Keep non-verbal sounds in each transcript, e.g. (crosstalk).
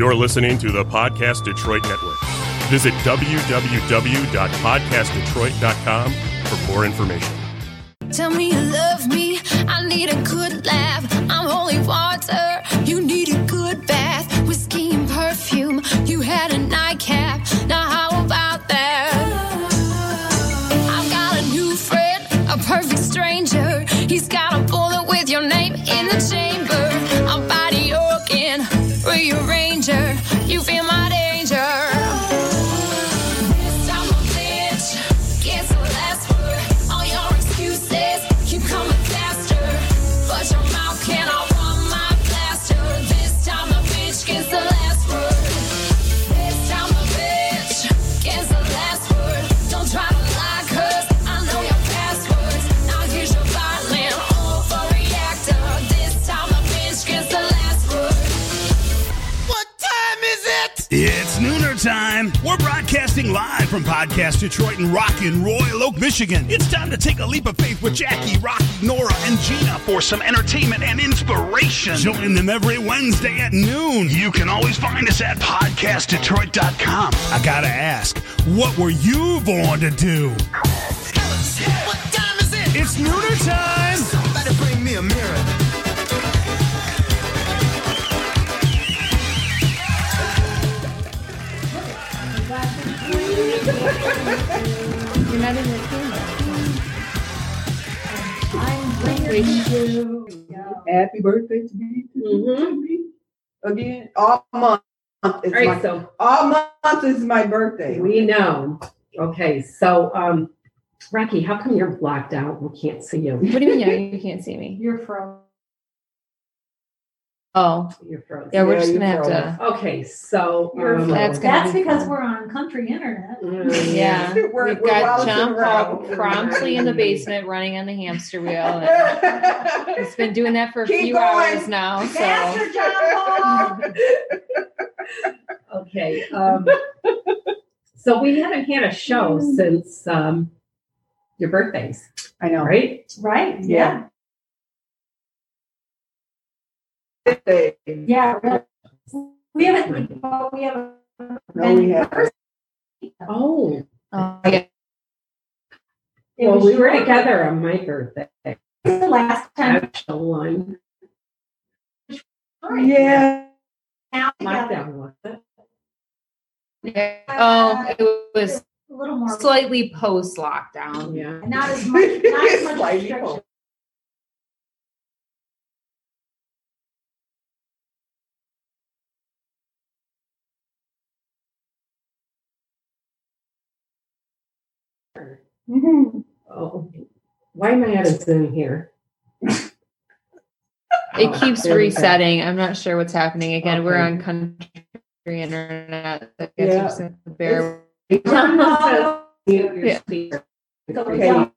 You're listening to the Podcast Detroit Network. Visit www.podcastdetroit.com for more information. Tell me you love me. I need a good laugh. I'm holy water. You need a live from Podcast Detroit and Rockin' Royal Oak, Michigan. It's time to take a leap of faith with Jackie, Rocky, Nora, and Gina for some entertainment and inspiration. Join them every Wednesday at noon. You can always find us at podcastdetroit.com. I gotta ask, what were you born to do? What time is it? It's nooner time. Somebody bring me a mirror. You're not in the camera. Happy birthday to me. Mhm. Again, all month is All right, my, so all month is my birthday. we know. Okay, so um, Rocky, how come you're blocked out? We can't see you. What do you mean? You can't see me. You're from. Oh, You're frozen. yeah, we're Yeah, just gonna have to. Okay, so You're um, That's gonna That's be because fun. we're on country internet. mm, (laughs) Yeah, (laughs) We're- we've we're got bouncing John Paul around. promptly in the basement running on the hamster (laughs) wheel. and He's been doing that for a Keep few going. hours now. So Faster, John Paul. Okay. Um, so we haven't had a show since um, your birthdays, I know. right? right? Yeah. Birthday. Yeah. really. We haven't. but We haven't. No, we haven't. Oh, oh, yeah. It well, we were together on my birthday. The last time. Actual one. Yeah. Now Lockdown was it? Yeah. Oh, it was a little more. slightly post lockdown. Yeah. Not as much. Not as (laughs) much Slightly restriction. cold. Mhm. Oh, why am I out of Zoom here? It keeps There resetting. I'm not sure what's happening. Again, we're on country internet. I guess Yeah. you're just gonna have to bear. John Paul, Mute Yeah. speaker. Okay.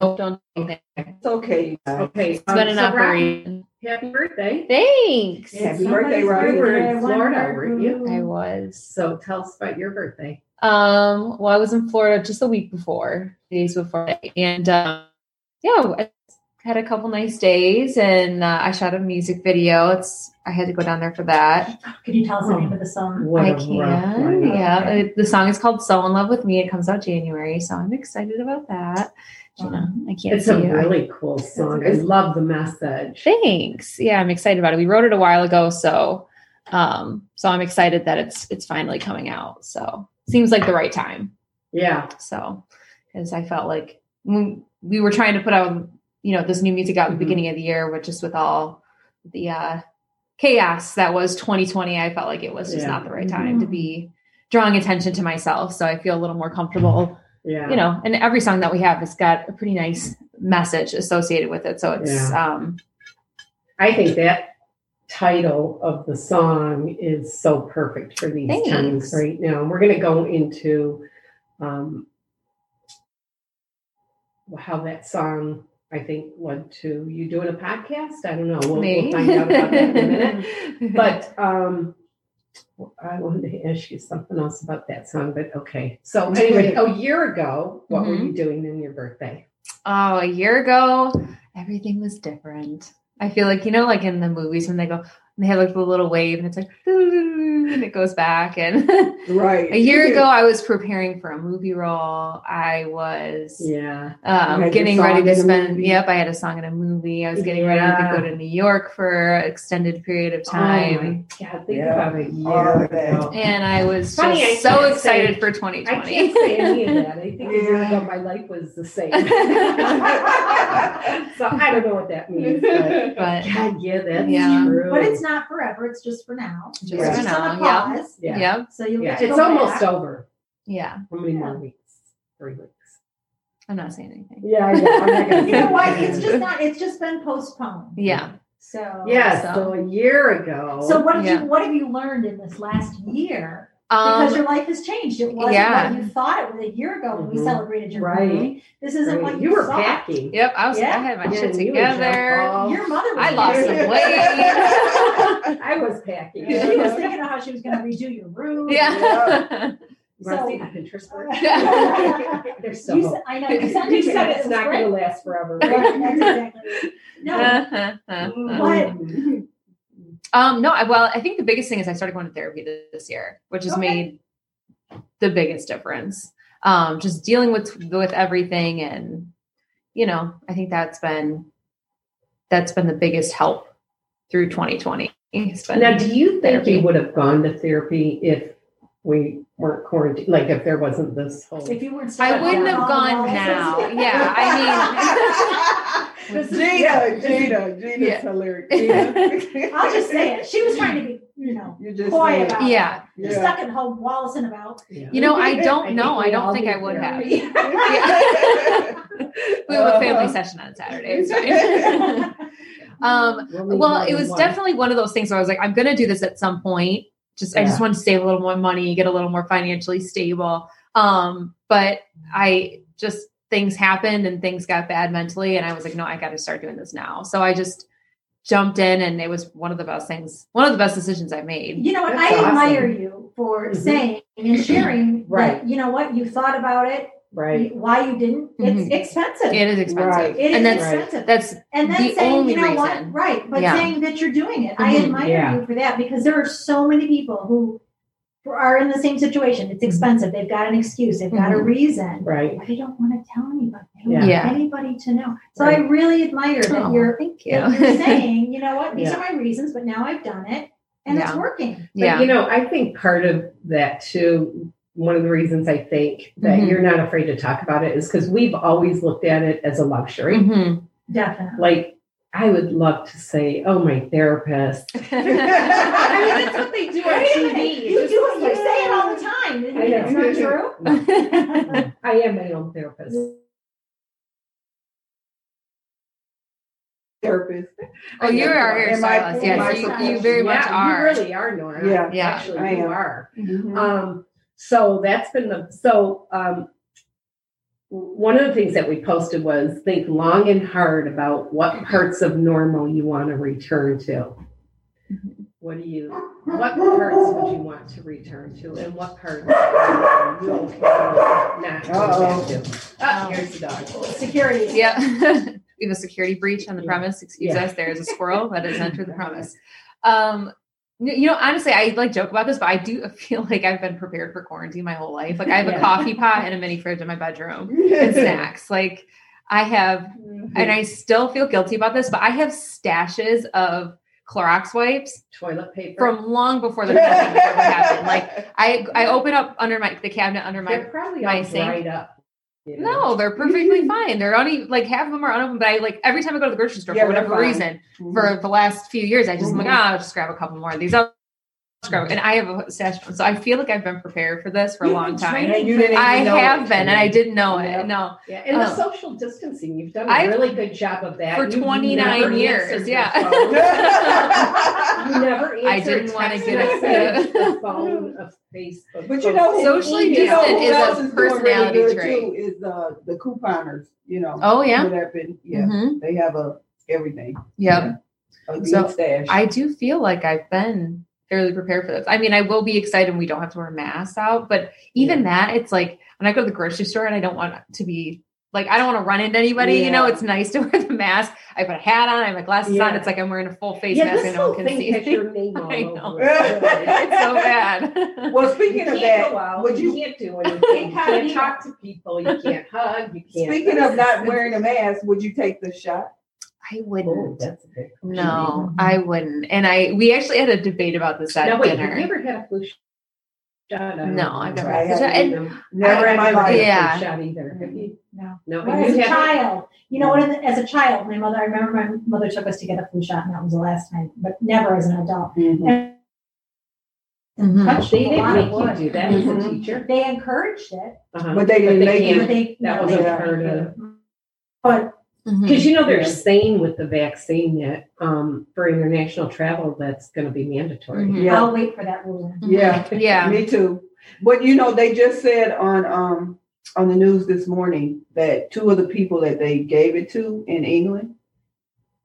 Don't do anything. It's okay. Okay. It's been an um, so operation. Happy birthday. Thanks. Happy Somebody's birthday, Robbie. You were in Florida, weren't you? I was. So tell us about your birthday. Um, well, I was in Florida just a week before, days before, and um, yeah, I had a couple nice days, and uh, I shot a music video. It's I had to go down there for that. Can you tell us the name of the song? What I a can, one. yeah. It- the song is called "So in Love with Me." It comes out January, so I'm excited about that. You know, I can't It's see a you. Really cool song. I love the message. Thanks. Yeah, I'm excited about it. We wrote it a while ago, so um, so I'm excited that it's it's finally coming out. So seems like the right time. Yeah. So, because I felt like when we were trying to put out, you know, this new music out at Mhm. the beginning of the year, which just with all the uh, chaos that was 2020, I felt like it was just Yeah. not the right time to be drawing attention to myself. So I feel a little more comfortable, Yeah. you know, and every song that we have has got a pretty nice message associated with it. So it's, um, I think that title of the song is so perfect for these Thanks. times right now. And we're going to go into um, how that song, I think, led to you doing a podcast. I don't know. We'll, we'll find out about that in a minute. (laughs) But um, I wanted to ask you something else about that song. But okay. So anyway, (laughs) a year ago, what were Mhm. you doing in your birthday? Oh, a year ago, everything was different. I feel like, you know, like in the movies when they go, they have like the little wave, and it's like, and it goes back. And (laughs) Right. a year ago, I was preparing for a movie role. I was Yeah. Um, getting ready to spend. movie. Yep, I had a song in a movie. I was getting ready to go to New York for an extended period of Oh time, my God, think Yeah. about a year All of that. ago. and I was Funny, just I so excited say- for I 2020. can't say any of that. I think Yeah. ago my life was the same. (laughs) (laughs) (laughs) so I don't know what that means. But (laughs) but God, yeah, that's Yeah. true. But it's not forever. It's just for now. just Yeah. for It's just now, on yeah, yeah. yeah, So you'll Yeah, get to it's almost back. over. yeah. How many more weeks? Three weeks. I'm not saying anything. Yeah, I know. I'm not gonna (laughs) You know what? It's just not. It's just been postponed. Yeah. So Yeah, So- so a year ago. So what have Yeah. you what have you learned in this last year? Because Um, your life has changed. It wasn't yeah. what you thought it was a year ago when we Mhm. celebrated your Right. birthday. This isn't Right. what you, you were thought. packing. yep. I was. Yeah. I had my Yeah, shit and you and Jeff together. Your mother was I lost packing. some weight. (laughs) I was packing. She was thinking of how she was going to redo your room. yeah. (laughs) You want to So- see the Pinterest board? (laughs) You They're so. said- I know. You said, you you said said it's not going to last forever. Right, that's exactly it. No, What? Um, no, I, well, I think the biggest thing is I started going to therapy this year, which has Okay. made the biggest difference. Um, just dealing with with everything, and you know, I think that's been that's been the biggest help through 2020. Now, do you think Therapy. you would have gone to therapy if we weren't quarantined? Like if there wasn't this whole. if you weren't I wouldn't have gone now. Yeah, I (laughs) This is- Gina, yeah, Gina, Gina's Yeah. hilarious. mean, I'll just say it. She was trying to be, you know, You just coy saying. about yeah. You're Yeah. stuck at home waltzing about. Yeah. You know, I (laughs) I don't think know. I don't think I would have. (laughs) We have a family Uh-huh. session on Saturday. It's um, We'll well, it was one. definitely one of those things where I was like, I'm going to do this at some point. Just, I just Yeah. want to save a little more money, get a little more financially stable. Um, but I just, things happened and things got bad mentally. And I was like, no, I got to start doing this now. So I just jumped in and it was one of the best things, one of the best decisions I made. You know what? That's I awesome. admire you for Mhm. saying and sharing Right. that, you know what, you thought about it, Right. why you didn't. It's Mhm. expensive. It is expensive. Right. It is and that's, expensive. that's, and then the saying, only you know reason. what, right, but Yeah. saying that you're doing it. I Mhm. admire Yeah. you for that because there are so many people who are in the same situation. It's expensive. They've got an excuse. They've got a Mhm. reason. Right. But they don't want to tell anybody. They don't Yeah. want Yeah. anybody to know. So Right. I really admire that Oh, you're thank you. you're (laughs) saying, you know what, these Yeah. are my reasons, but now I've done it and it's working. But yeah. you know, I think part of that too, one of the reasons I think that Mhm. you're not afraid to talk about it is because we've always looked at it as a luxury. Mhm. Definitely. Like, I would love to say, oh, my therapist. (laughs) I mean, that's what they do on TV. You, It's you, just you like- say it all the time. I know. It's not (laughs) true. I am my own therapist. Therapist. Oh, you're our Am I- Yes, am I you, you to- very much are. You really are, Nora. Yeah. Yeah. Actually, I you am. are. Mhm. Um, so that's been the so um, one of the things that we posted was think long and hard about what parts of normal you want to return to. What do you what parts would you want to return to and what parts are you okay with not going back to? Ah, here's the dog. Security. Yeah. (laughs) we have a security breach on the Yeah. premise. Excuse Yeah. us. There is a squirrel that has entered the (laughs) premise. Um, you know, honestly, I like joke about this, but I do (laughs) feel like I've been prepared for quarantine my whole life. Like I have a coffee pot and a mini fridge in my bedroom (laughs) and snacks. Like I have, and I still feel guilty about this, but I have stashes of Clorox wipes Toilet paper. from long before the (laughs) pandemic happened. Like I, I open up under my the cabinet under my probably my sink. dried up. You know? No, they're perfectly (laughs) fine. They're only like half of them are unopened, but I like every time I go to the grocery store Yeah, for whatever reason Mhm. for the last few years, I just am like, ah, I'll just grab a couple more of these. I'll just and I have a stash, so I feel like I've been prepared for this for a You've long time. you didn't even I know have it. been, and I didn't know Yeah. it. No, Yeah, and the Oh. social distancing, you've done a I've- really good job of that. for You've 29 years, yeah. You never (laughs) (laughs) I didn't wanna get a- message, (laughs) the phone, of Facebook. But you know, Socially you know distant who is a personality really trait. Too, is the the couponers. You know. Oh, yeah? Who have been, yeah, Mhm. they have a everything. Yep. A good So, stash. I do feel like I've been fairly prepared for this. I mean, I will be excited when we don't have to wear masks out, but even that, it's like when I go to the grocery store and I don't want to be like I don't want to run into anybody. You know, it's nice to (laughs) wear the mask. I put a hat on. I have my glasses on. It's like I'm wearing a full face yeah, mask. and no whole one can see your name (laughs) all I know. (laughs) it's so bad. Well, speaking You of can't that, out. would you you, can't do anything. You can't Incognito. talk to people. You can't hug. You can't. speaking of not wearing a mask, would you take the shot? I Oh, wouldn't. that's a big. No, I wouldn't. And I we actually had a debate about this at Now wait, dinner. have you ever had a flu shot? I No. I've never I had a haven't shot. No. Never in my I've never had a flu shot either. Have you? No. No. Well, as a haven't? child, you know what? As a child, my mother, I remember my mother took us to get a flu shot, and that was the last time, but never as an adult. Mhm. Mhm. Touched They didn't make you do that as a Mhm. teacher. They encouraged it, Uh-huh. But they didn't make can't. but they That no, wasn't they- heard of. But. Because you know they're Yeah. saying with the vaccine that um, for international travel that's going to be mandatory. Mhm. Yeah. I'll wait for that ruling. Yeah. Yeah. Me too. But you know, they just said on um on the news this morning that two of the people that they gave it to in England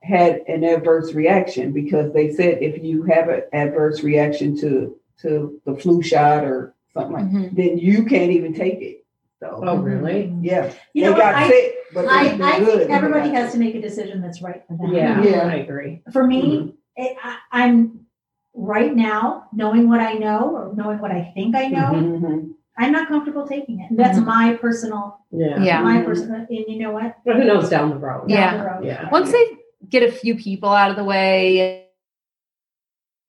had an adverse reaction because they said if you have an adverse reaction to to the flu shot or something like Mhm. then you can't even take it. So Oh, really? yeah. You they know what? got I, sick, but I, they, they're I good. think everybody has to make a decision that's right for them. Yeah, Yeah. I agree. For me, it, I, I'm right now knowing what I know or knowing what I think I know. sick. Mhm. I'm not comfortable taking it. That's Mhm. my personal, Yeah. Yeah. my personal. And you know what? But who knows down the road? Down Yeah. the road. Yeah. Once they get a few people out of the way,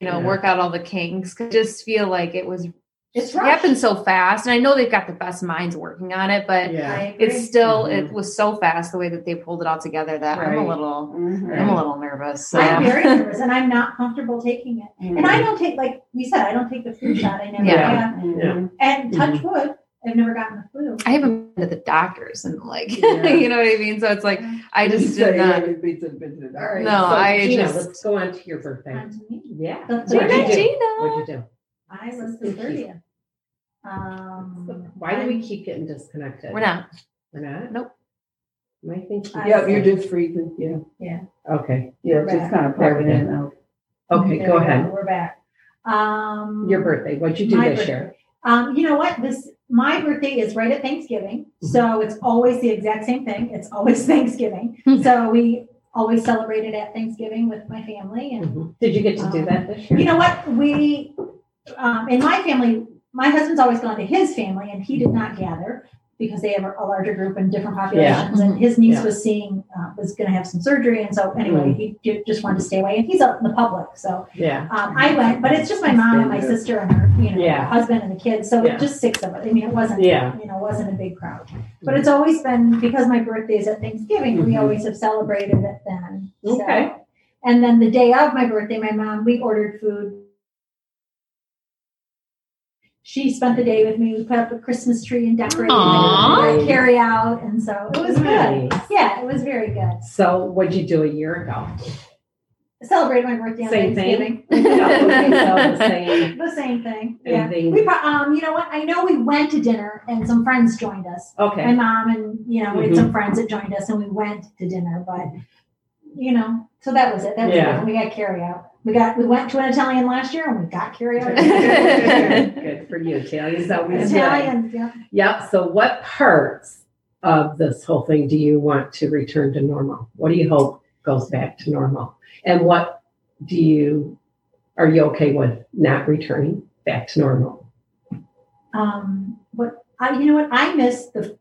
you know, Yeah. work out all the kinks, 'cause I just feel like it was It's rushed. happened so fast. And I know they've got the best minds working on it, but Yeah. it's still Mhm. it was so fast the way that they pulled it all together that I'm a Right. little Mhm. I'm a little nervous. So. I'm very (laughs) nervous and I'm not comfortable taking it. And I don't take, like we said, I don't take the flu shot. I never Yeah. have. Mhm. And touch wood, I've never gotten the flu. I haven't been to the doctors and like (laughs) Yeah. you know what I mean. So it's like I just did not. All right. No, so, I Gina, just- let's go on to your birthday. To. Yeah. What'd you do? Gina. What'd you do? I was the thirtieth. Um, Why do we keep getting disconnected? We're not. We're not? Nope. Am I thinking? I- Yep, you're just freezing. Yeah. Okay. Yeah, We're just back. kind of popping in and out. Okay, there go we ahead. We're back. Um, Your birthday. What'd you do my this birthday. year? Um, you know what? This my birthday is right at Thanksgiving, so it's always the exact same thing. It's always (laughs) Thanksgiving, so we always celebrate it at Thanksgiving with my family. And Mhm. Did you get to do Um, that this year? you know what? We um, in my family, my husband's always gone to his family, and he did not gather because they have a larger group and different populations. And his niece Yeah. was seeing uh, was going to have some surgery, and so anyway, Mm. he ju- just wanted to stay away. And he's out in the public, so Yeah. um, I went, but it's just my mom and my sister and her, you know, Yeah. husband and the kids. So Yeah. just six of us. I mean, it wasn't, Yeah. you know, wasn't a big crowd. But it's always been because my birthday is at Thanksgiving. We Mhm. always have celebrated it then. So- Okay. and then the day of my birthday, my mom, we ordered food. She spent the day with me. We put up a Christmas tree and decorated Aw. it, carry out, and so it was good. Yeah, it was very good. So what'd you do a year ago? I celebrated my birthday on Same Thanksgiving. (laughs) thing? The same. (laughs) The same thing. Yeah. Anything- We, pro- um, you know what? I know we went to dinner and some friends joined us. Okay. My mom and you know we had some friends that joined us and we went to dinner. But you know, so that was it. That was Yeah. it. We got carry out. We got we went to an Italian last year and we got carry out. (laughs) Good for you. Italian's always good. Italian. Yeah. Yep. So what parts of this whole thing do you want to return to normal? What do you hope goes back to normal? And what do you are you okay with not returning back to normal? Um, what I you know what I miss the.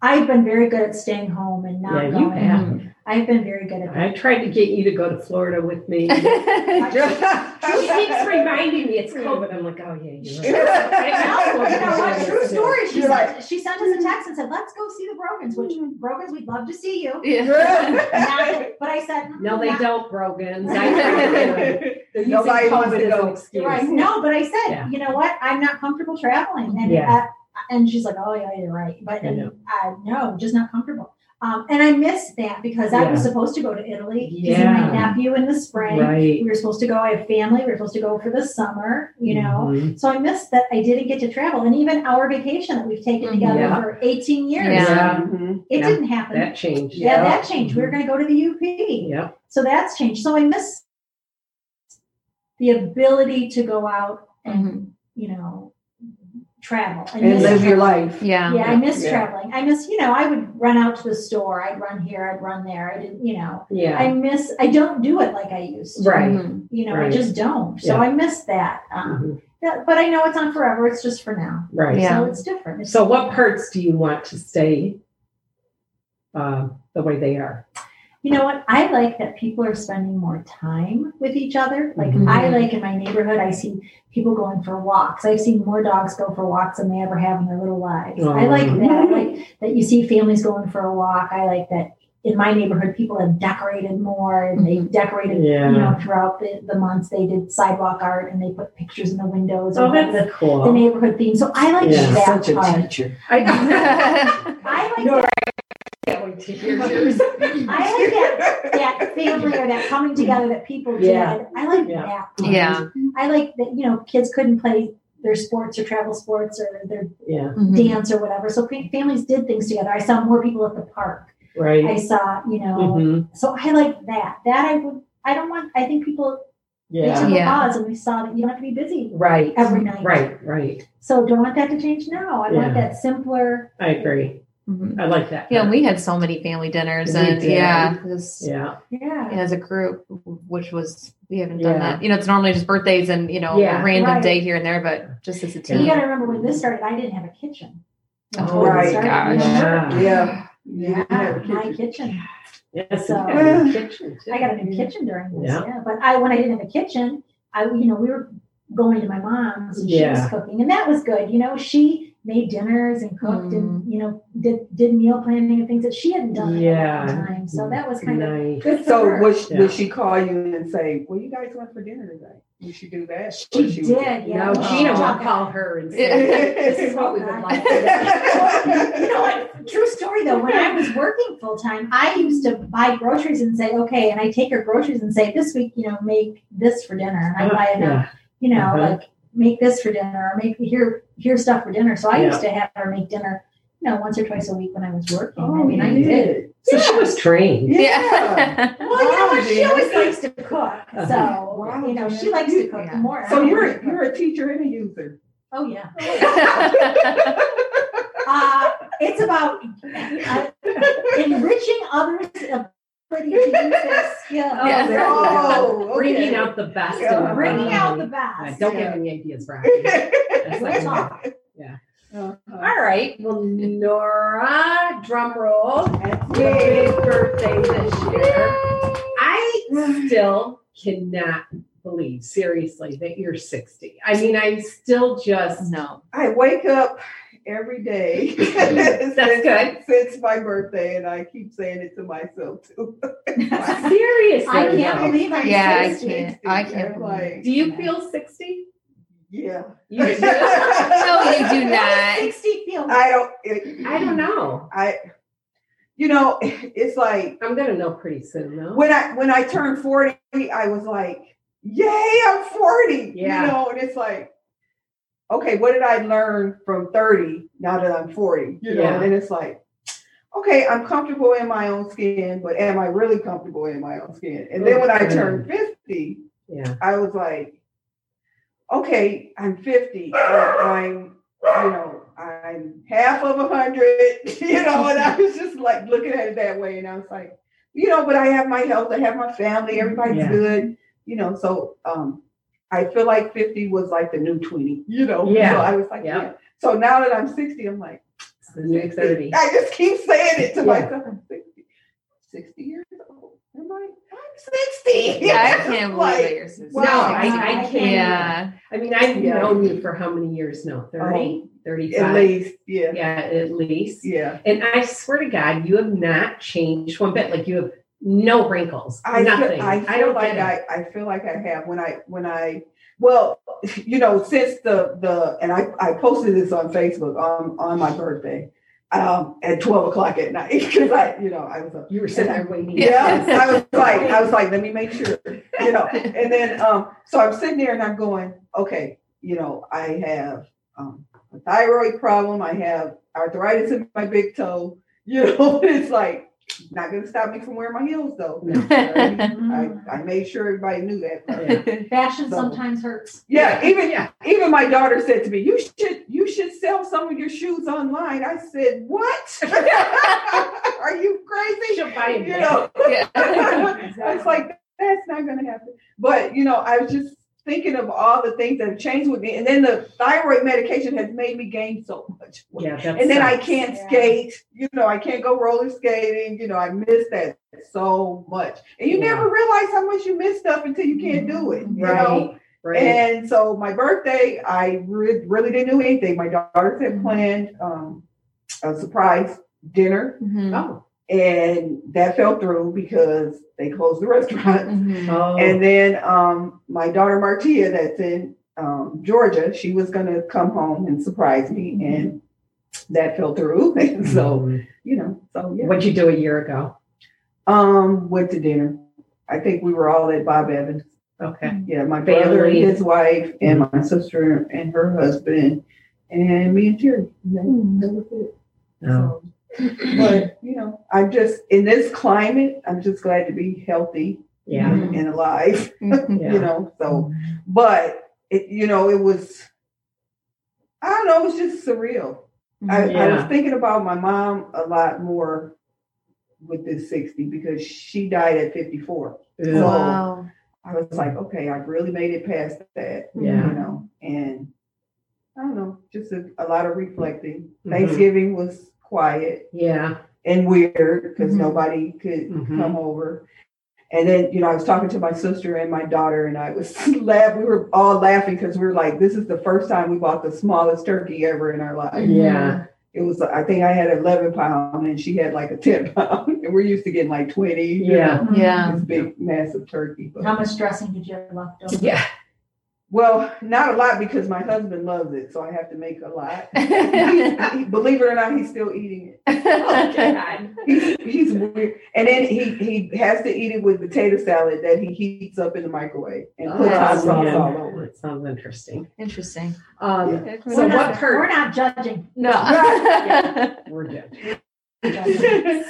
I've been very good at staying home and not Yeah, you going. Have. I've been very good at that. I tried to get you to go to Florida with me. (laughs) She keeps reminding me it's COVID. I'm like, oh yeah, you're right. (laughs) No, you know what? True story. She You're sent, she sent us a text and said, "Let's go see the Brogans." Which Brogans, we'd love to see you. yeah. That- but I said, No, they "Mm, don't, Brogans. I know. (laughs) Nobody wants COVID to go. excuse. right. No, but I said, Yeah. you know what? I'm not comfortable traveling. And Yeah. uh, and she's like, oh yeah, you're right. But I know. uh, no, just not comfortable. Um, and I missed that because I was supposed to go to Italy to see Yeah. my nephew in the spring. Right. We were supposed to go. I have family. We were supposed to go for the summer. You know. Mhm. So I missed that I didn't get to travel, and even our vacation that we've taken Mhm. together Yeah. for 18 years, Yeah. Mhm. it Yeah. didn't happen. That changed. yeah, Yeah. that changed. We were going to go to the UP. Yep. So that's changed. So I miss the ability to go out and, Mhm. you know, travel. I And miss live your life. Yeah. Yeah, I miss Yeah. traveling. I miss, you know, I would run out to the store. I'd run here. I'd run there. I didn't, you know, Yeah. I miss. I don't do it like I used to. Right. Mhm. You know, I just don't. So Yeah. I miss that. Um, Mhm. yeah, but I know it's on forever. It's just for now. Right. Yeah. So it's different. It's So, what parts do you want to stay uh, the way they are? You know what? I like that people are spending more time with each other. Like Mhm. I like in my neighborhood, I see people going for walks. I've seen more dogs go for walks than they ever have in their little lives. I like Oh. that. I like that you see families going for a walk. I like that in my neighborhood, people have decorated more and they decorated, Yeah. you know, throughout the, the months. They did sidewalk art and they put pictures in the windows Oh, and the, that's the neighborhood theme. So I like Yeah. that Such a part. teacher. I I like (laughs) No, that, to hear yours. (laughs) I like that that family or that coming together that people Yeah. did. I like Yeah. that. part. Yeah. I like that, you know, kids couldn't play their sports or travel sports or their Yeah. Mhm. dance or whatever. So families did things together. I saw more people at the park. Right. I saw, you know, Mhm. so I like that. That I would, I don't want, I think people, they Yeah. took Yeah. a pause and we saw that you don't have to be busy Right. every night. Right. Right. So don't want that to change now. I Yeah. want that simpler. I agree. Mhm. I like that. Yeah, part. we had so many family dinners, We and did. yeah, this, yeah. Yeah. as a group, which was we haven't done Yeah. that. You know, it's normally just birthdays and you know Yeah. a random Right. day here and there, but just as a team. you got to remember when this started, I didn't have a kitchen. Oh, COVID right. started, gosh. remember? Yeah. Yeah, my kitchen. Yes. So- you got kitchen. I got a new kitchen during this, Yeah. yeah. But I, when I didn't have a kitchen, I, you know, we were going to my mom's and she was cooking, and that was good. You know, she made dinners and cooked, and you know, did did meal planning and things that she hadn't done Yeah. in a time. So that was kind of Nice. good for So her. would she, Yeah. would she call you and say, "Well, you guys went for dinner today"? You should do that? she Or did, would- yeah. No, Gina will talk- call her and say, "This (laughs) is what we would like." (laughs) you know what? True story though. When I was working full time, I used to buy groceries and say, okay, and I take her groceries and say, this week, you know, make this for dinner, and I buy enough, Yeah. you know, Uh-huh. like make this for dinner, or make here here stuff for dinner. So I used to have her make dinner, you know, once or twice a week when I was working. I Oh, mean, I did. So she was trained. Yeah. Well, you know what? She always likes to cook, so Wow, you know, she likes to cook Yeah. more. So you're cook. you're a teacher and a user. oh yeah. (laughs) Uh, it's about uh, enriching others' ability to use their skill. (laughs) Oh, Yes. there you go. Oh, okay. Bringing out the best. in Yeah. them. Bringing out the best. Yeah, best. Don't Yeah. give me ideas, Rocky. (laughs) That's like- talk. Yeah. Uh-huh. All right. Well, Nora, drum roll. Big birthday this year. I still cannot believe, seriously, that you're 60. I mean, I'm still just. no. I wake up every day. (laughs) That's good. Since my birthday, and I keep saying it to myself too. (laughs) (laughs) Seriously. I can't though. believe I'm Yeah, I 60. can't. I can't like, Do you feel 60? yeah. You do? No, you do not. 60 feel? I don't. It, I don't know. I. You know, it's like I'm going to know pretty soon, though. when I when I turned forty, I was like, "Yay, I'm 40. Yeah. You know, and it's like, okay, what did I learn from 30 now that I'm 40? You know, Yeah. and it's like, okay, I'm comfortable in my own skin, but am I really comfortable in my own skin? And then when I turned 50, Yeah. I was like, okay, I'm 50. I- I'm, you know, I'm half of a hundred, (laughs) you know, and I was just like looking at it that way. And I was like, you know, but I have my health, I have my family, everybody's Yeah. good, you know, so um I feel like 50 was like the new 20, you know. Yeah. So I was like, Yeah. yeah. So now that I'm 60, I'm like, It's the new 30. I just keep saying it to Yeah. myself. I'm 60, 60 years old. I'm like, I'm 60. I (laughs) can't believe Like, that you're so wow. No, I, I I can't. Yeah. I mean, I've Yeah. known you for how many years now? 30, 35? At least, yeah. Yeah, at least. Yeah. And I swear to God, you have not changed one bit. Like you have no wrinkles, I nothing. feel, I feel don't like. I, I feel like I have when I when I well (laughs) you know since the the and I I posted this on Facebook on on my birthday um at twelve o'clock at night (laughs) because I you know I was up You were sitting there waiting. yeah I was (laughs) like I was like let me make sure you know and then um so I'm sitting there and I'm going okay you know I have um a thyroid problem I have arthritis in my big toe you know it's like not going to stop me from wearing my heels though. (laughs) I, I (laughs) made sure everybody knew that. Yeah. (laughs) Fashion So- sometimes hurts. Yeah, even Yeah. even my daughter said to me, "You should you should sell some of your shoes online." I said, "What? Are you crazy?" She'll buy it You know, Yeah. I was like, "That's not going to happen." But you know, I was just thinking of all the things that have changed with me, and then the thyroid medication has made me gain so much. weight. Yeah, that's And then I can't Yeah. skate. You know, I can't go roller skating. You know, I miss that so much. And you Yeah. never realize how much you miss stuff until you can't do it. You know? Right. Right. And so my birthday, I re- really didn't do anything. My daughters had planned um, a surprise dinner, Mhm. oh. And that fell through because they closed the (laughs) restaurant. Mhm. Oh. And then um, my daughter Martia, that's in um, Georgia, she was going to come home and surprise me, and that fell through. (laughs) And so Mm. you know, so yeah. what'd you do a year ago? Um, went to dinner. I think we were all at Bob Evans. Okay. Yeah, my brother and his wife, and my sister and her husband, and me and Terry. And That, that was it. Oh. But you know, I'm just in this climate. I'm just glad to be healthy Yeah. and alive. (laughs) Mhm. Yeah. You know, so but it, you know, it was. I don't know. It was just surreal. I, I was thinking about my mom a lot more with this 60 because she died at 54. Ugh. Wow. I was like, okay, I've really made it past that, Yeah. you know, and I don't know, just a, a lot of reflecting. Mhm. Thanksgiving was quiet Yeah. and weird because Mhm. nobody could Mhm. come over. And then, you know, I was talking to my sister and my daughter, and I was laughing. We were all laughing because we were like, this is the first time we bought the smallest turkey ever in our life. Yeah. It was, I think I had 11 pound and she had like a 10 (laughs) pound. And we're used to getting like 20. you Yeah. know, Yeah. This big, massive turkey. But, How much dressing did you have left over? Yeah. Well, not a lot because my husband loves it. So I have to make a lot. He- he- believe it or not, he's still eating it. (laughs) Oh, He's, he's weird. And then he, he has to eat it with potato salad that he heats up in the microwave and puts Oh, hot sauce yeah. all over it. Sounds interesting. Interesting. Um, Yeah. We're, So not, what we're part? not judging. No. (laughs) We're good.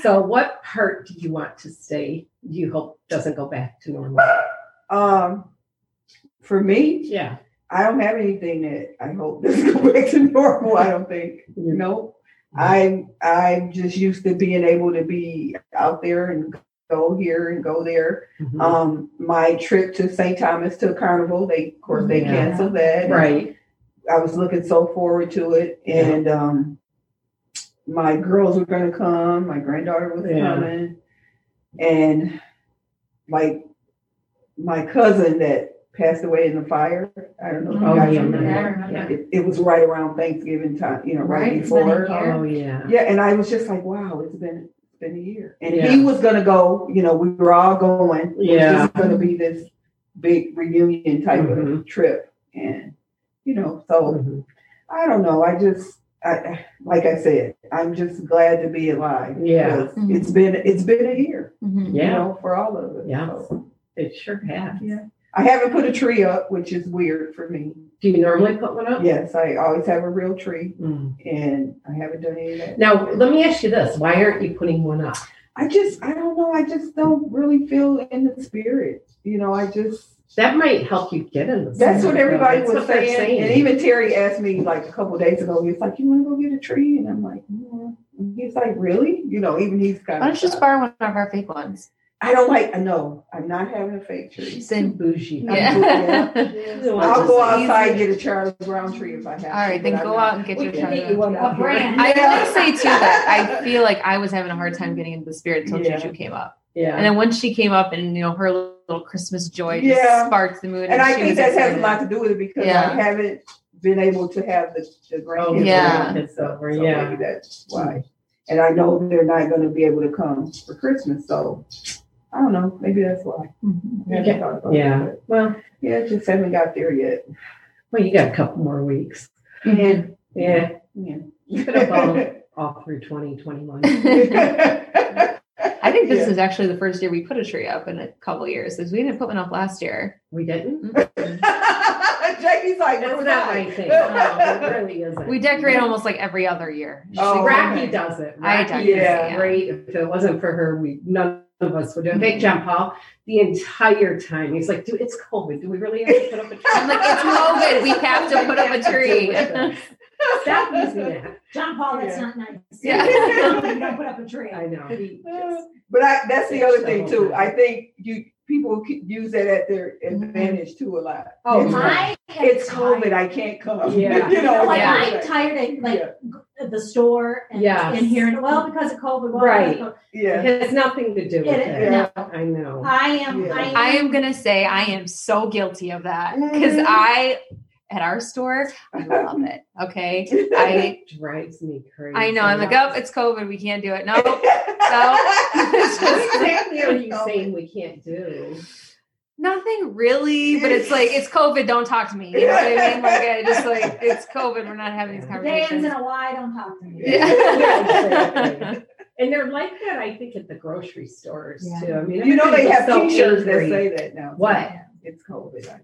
So, what part do you want to stay? Do you hope doesn't go back to normal? Um, for me, Yeah. I don't have anything that I hope doesn't (laughs) go back to normal. I don't think. You No, I'm I'm just used to being able to be out there and go here and go there. Mhm. Um, my trip to St. Thomas to Carnival, they of course they Yeah. canceled that. right. I was looking so forward to it, Yeah. and um, my girls were going to come. My granddaughter was Yeah. coming, and like my cousin that passed away in the fire. I don't know if you Oh, guys yeah. remember. Yeah, remember. It, it was right around Thanksgiving time, you know, right, Right, it's been a before. year. Oh, yeah. Yeah, and I was just like, wow, it's been it's been a year. And Yeah. he was gonna go, you know, we were all going. It was Yeah. gonna be this big reunion type Mhm. of trip. And you know, so Mhm. I don't know. I just I like I said, I'm just glad to be alive. Yeah. because It's been it's been a year, Mhm. you Yeah. know, for all of us. Yeah. So, It sure has. yeah. I haven't put a tree up, which is weird for me. Do you normally put one up? Yes, I always have a real tree Mm. and I haven't done any of that. Now, let me ask you this: Why aren't you putting one up? I just, I don't know. I just don't really feel in the spirit. You know, I just, That might help you get in the. Spirit. That's what spirit, though. everybody That's was what they're saying. And even Terry asked me like a couple days ago, he was like, You want to go get a tree? And I'm like, Yeah. And he's like, Really? You know, even he's kind Why of, don't you just borrow one of our fake ones? I don't like, no, I'm not having a fake tree. She's too in. bougie. Yeah. (laughs) I'll go outside and get a Charlie Brown tree if I have to. All right, then but I'm go not- out and get We your can Charlie Brown. one out A brand. I Yeah. will say too that I (laughs) feel like I was having a hard time getting into the spirit until Yeah. Juju came up, Yeah. and then once she came up, and you know her little Christmas joy just Yeah. sparked the mood. And I she think was that has a lot to do with it because Yeah. I haven't been able to have the, the Oh, grandkids Yeah. around. Over, So yeah. maybe that's why. And I know they're not going to be able to come for Christmas, so I don't know. Maybe that's why. Mhm. I haven't about Yeah. it, Well, but yeah, just haven't got there yet. well, you got a couple more weeks. Yeah, Yeah. yeah. You could have gone all through 2021. (laughs) I think this Yeah. is actually the first year we put a tree up in a couple years because we didn't put one up last year. We didn't. (laughs) Jackie's like, where That's not my thing. No, it really isn't. We decorate almost like every other year. Oh, Rocky does it. I Rocky decorate, is yeah. great. If it wasn't for her, we none of us would do it. Big John Paul, the entire time, he's like, "Dude, it's COVID. Do we really have to put up a tree?" I'm like, it's COVID. We have to put up a We have to tree. deal with this. Stop using that. John Paul, that's Yeah. not nice. Yeah. (laughs) you don't put up a tree. I know. He just- (laughs) But I, that's the other thing too. I think you people use that at their advantage too a lot. Oh, it's, I am it's tired. COVID. I can't come. Yeah. (laughs) you know. like Yeah. I'm tired of like g- the store and, Yes. and hearing well because of COVID. Well, Right. because Yeah. It has nothing to do with It- it. no. I know. I am. Yeah. I am. I am gonna say I am so guilty of that because Mhm. I at our store I love it. Okay, (laughs) I It drives me crazy. I know I'm like oh it's COVID we can't do it. No, (laughs) (laughs) What exactly are you saying we can't do? nothing really. But it's like it's COVID. Don't talk to me. You know what I mean? Like I just like it's COVID. We're not having these conversations. Dan's conversations. in a why don't talk to me. Yeah. Yeah. And they're like that, I think, at the grocery stores Yeah. too. I mean, You know they have so T-shirts that say that now. What? It's COVID.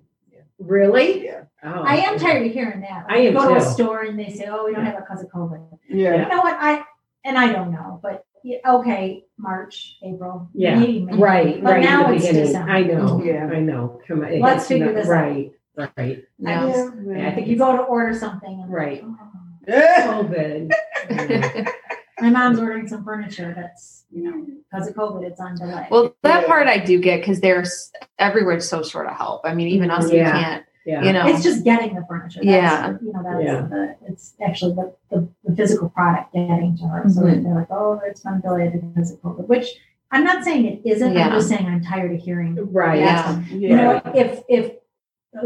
I- Really? Yeah. Oh, I am tired of hearing that. I am you go to a store and they say, "Oh, we don't have it because of COVID." Yeah. You know what? I and I don't know, but okay, March, April, Yeah. maybe, maybe. Right, But right. now it's beginning. December. I know. Yeah. I know. Come on. Let's figure not- this out. right, Right. Yeah. Yeah, I think you it's go to order something, and Right. oh. (laughs) COVID. (laughs) Yeah. my mom's ordering some furniture that's you know because of COVID, it's on delay. Well, that Yeah. part I do get because there's everywhere's so short of help. I mean, even us, we Yeah. can't. Yeah. You know, it's just getting the furniture. That's, Yeah. you know that's Yeah. the it's actually the, the, the physical product getting to her. So Mhm. they're like, oh, it's been delayed because of COVID, which I'm not saying it isn't. Yeah. I'm just saying I'm tired of hearing Right. Yeah. you know, if if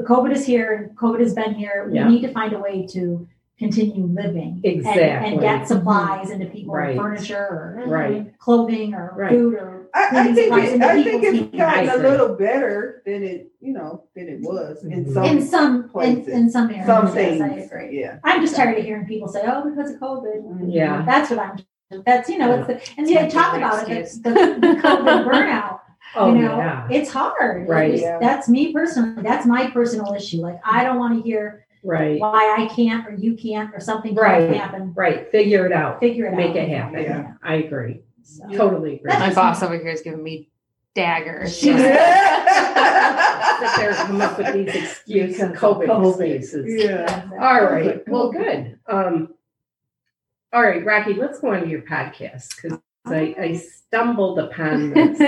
COVID is here COVID has been here, we need to find a way to continue living and- and, get supplies into people, Right. furniture or eh, Right. clothing or Right. food or I, I think it, I think it's hands. gotten I a agree. little better than it, you know, than it was in Mhm. some in some places. in some areas. some yes, things. I agree. Yeah. I'm just tired of hearing people say, "Oh, because of COVID." Mm-hmm. Yeah. that's what I'm. That's you know, it's the, and they That's talk good about it. excuse. The, the COVID (laughs) burnout. Oh you know, yeah. it's hard. Right. It's- Yeah. That's me personally. That's my personal issue. Like I mm-hmm. don't want to hear Right. why I can't or you can't or something Right. can't happen. Right. Figure it out. Figure it Make out. Make it happen. Yeah. I agree. So. Totally agree. my boss over here is giving me daggers. She's- Yeah. (laughs) Sit there come up with these excuses, Because of COVID COVID. excuses. yeah. All right. Well, good. Um, all right, Rocky, let's go on to your podcast because I, I stumbled upon (laughs) this.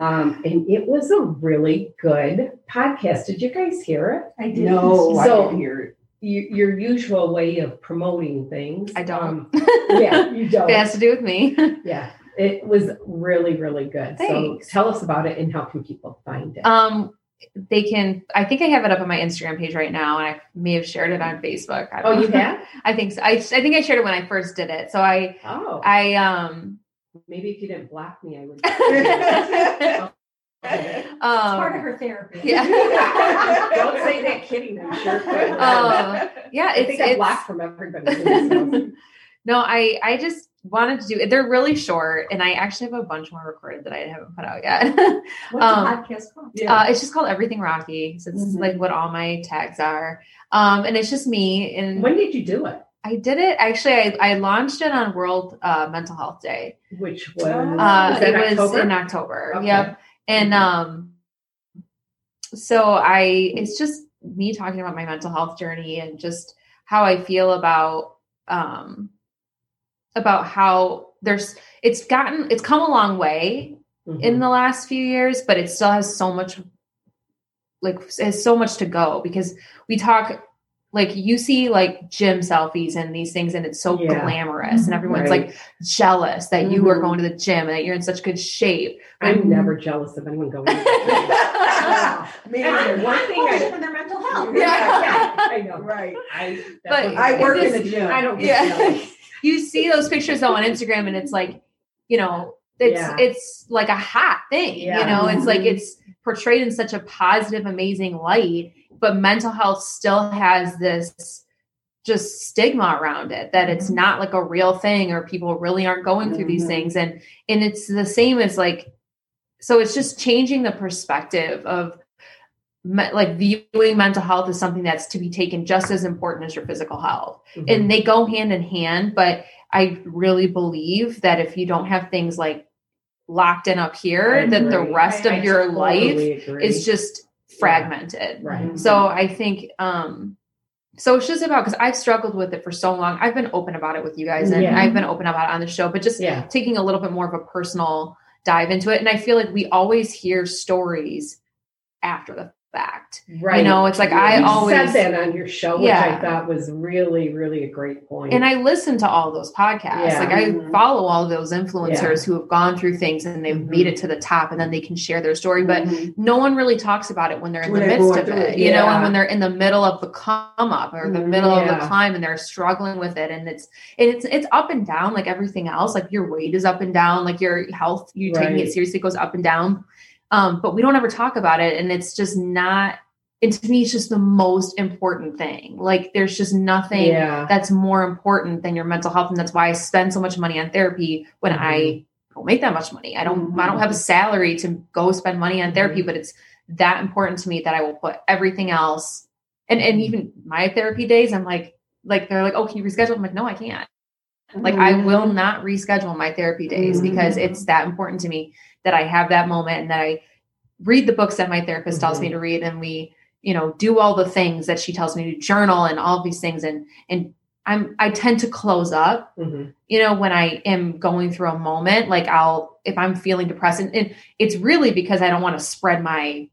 Um, and it was a really good podcast. Did you guys hear it? I did. No, I So- didn't hear it. You, your usual way of promoting things. I don't. Um, (laughs) yeah, you don't. it has to do with me. (laughs) Yeah, it was really, really good. Thanks. So tell us about it and how can people find it? Um, they can. I think I have it up on my Instagram page right now, and I may have shared it on Facebook. I don't oh, you have? I think so. I, I think I shared it when I first did it. So I Oh, I um maybe if you didn't block me, I would. (laughs) (laughs) It's part of um her therapy. yeah (laughs) Don't say that kidding. I'm sure. Um, yeah it's, think I'm it's blocked from everybody. no I I just wanted to do. They're really short, and I actually have a bunch more recorded that I haven't put out yet. What's Um, the podcast called? Uh, it's just called Everything Rocky. So it's Mhm. like what all my tags are. Um, and it's just me. And when did you do it? I did it actually. I, I launched it on World uh, Mental Health Day. Which was? Uh, was it was October? in October. Okay. Yep. And um, so I, it's just me talking about my mental health journey and just how I feel about um, about how there's it's gotten it's come a long way Mhm. in the last few years, but it still has so much like has so much to go because we talk like you see like gym selfies and these things and it's so Yeah. glamorous and Mhm. everyone's Right. like jealous that you are Mhm. going to the gym and that you're in such good shape. I'm never jealous of anyone going. to the gym. (laughs) (laughs) Me And either. one thing I, Focus on their mental health. yeah, yeah, I know. Right. I, But I what work in the gym. I don't get Yeah. (laughs) you see those pictures though on Instagram and it's like, you know, it's Yeah. it's like a hot thing. Yeah. You know, it's like it's portrayed in such a positive, amazing light, but mental health still has this just stigma around it that it's not like a real thing or people really aren't going through these Mhm. things and and it's the same as like so it's just changing the perspective of me- like viewing mental health as something that's to be taken just as important as your physical health Mhm. and they go hand in hand but i really believe that if you don't have things like locked in up here that the rest I- of I your totally life agree. is just fragmented right. so I think um so it's just about because I've struggled with it for so long. I've been open about it with you guys and Yeah. I've been open about it on the show, but just Yeah. taking a little bit more of a personal dive into it. And I feel like we always hear stories after the fact. Right. You know, it's like I always said that on your show, which Yeah. I thought was really, really a great point. and I listen to all those podcasts. Yeah. Like I Mhm. follow all of those influencers who have gone through things and they've Mhm. made it to the top and then they can share their story. But Mhm. no one really talks about it when they're in When the they're midst of it, it, you know, and when they're in the middle of the come up or the middle of the climb and they're struggling with it. And it's, and it's, it's up and down like everything else. Like your weight is up and down, like your health, you taking it seriously goes up and down. Um, but we don't ever talk about it. And it's just not, and to me, it's just the most important thing. Like there's just nothing yeah. that's more important than your mental health and that's why i spend so much money on therapy when i mm-hmm. don't make that much money. I don't i don't mm-hmm. have a salary to go spend money on therapy mm-hmm. but it's that important to me that i will put everything else and and even my therapy days i'm like like they're like oh can you reschedule? I'm like no i can't. Like i will not reschedule my therapy days because it's that important to me that i have that moment and that i read the books that my therapist tells me to read and we you know do all the things that she tells me to journal and all these things and and i'm i tend to close up Mhm. you know when i am going through a moment like i'll if i'm feeling depressed and, and it's really because i don't want to spread my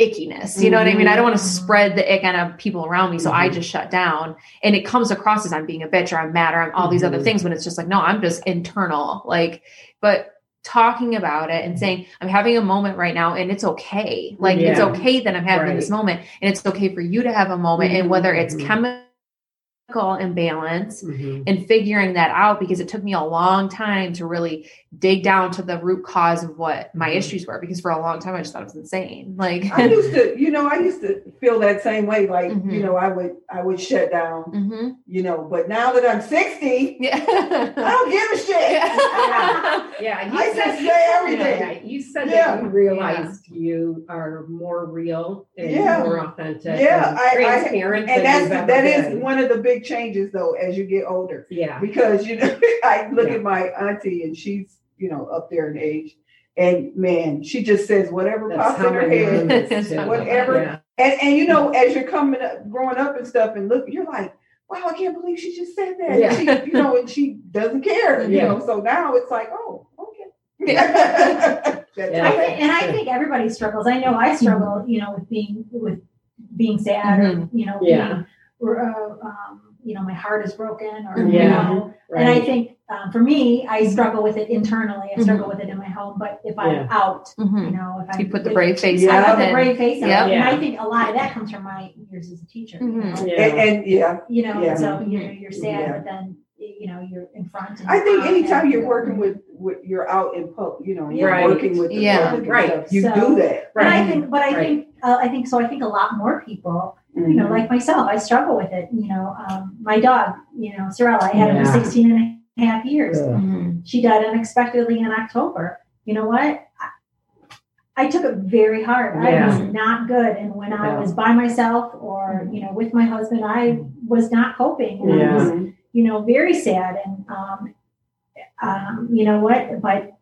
ickiness you know what i mean i don't want to Mhm. spread the ick on uh, people around me so i Mhm. just shut down and it comes across as i'm being a bitch or i'm mad or i'm all these other Mhm. things when it's just like no i'm just internal like but talking about it and saying i'm having a moment right now and it's okay. Like it's okay that i'm having this moment and it's okay for you to have a moment and whether it's Mhm. chemical imbalance Mhm. and figuring that out because it took me a long time to really dig down to the root cause of what my Mhm. issues were because for a long time I just thought it was insane. Like I used to, (laughs) you know, I used to feel that same way. Like, Mhm. you know, I would, I would shut down, hmm you know. But now that I'm 60, yeah. I don't give a shit. (laughs) Yeah, you I said just say everything. Yeah, you said Yeah. that you realized you are more real and Yeah. more authentic. Yeah, and I- I- and that's you've ever that is been. one of the big changes, though, as you get older. Yeah, Because you know, (laughs) I look Yeah. at my auntie, and she's, you know, up there in age, and man, she just says whatever that's pops in her head. mom is too. Whatever. Yeah. And and you know, as you're coming up, growing up and stuff, and look, you're like, wow, I can't believe she just said that. Yeah. And she, you know, and she doesn't care. You Yeah. know, so now it's like, oh, okay. Yeah. (laughs) Yeah. I think, and I think everybody struggles. I know I struggle, you know, with being with being sad or you know, Yeah. being, or, uh, um, you know, my heart is broken or you Yeah. know. And I think um, for me, I struggle with it internally. I struggle with it in my home. But if I'm Yeah. out, you Mhm. know, if I You put the brave face Yeah. I on put the brave face on it. Yep. And I think a lot of that comes from my years as a teacher. You Mhm. know, Yeah. And, and yeah, you know Yeah. so you're, you're sad, Yeah. but then you know you're in front. And I think anytime and- you're working with, with you're out in public, you know, you're Right. working with the Yeah. public Right. stuff, you So- do that. But I think, but I Right. think, uh, I think so. I think a lot more people, you Mm-hmm. know, like myself, I struggle with it. You know, um, my dog, you know, Sorella, I had her Yeah. for 16 and a half years. Ugh. Mhm. She died unexpectedly in October. You know what? I, I took it very hard. I was not good. And when I was by myself or, you know, with my husband, I was not coping. And I Yeah. was, you know, very sad. And, um, um, you know what? But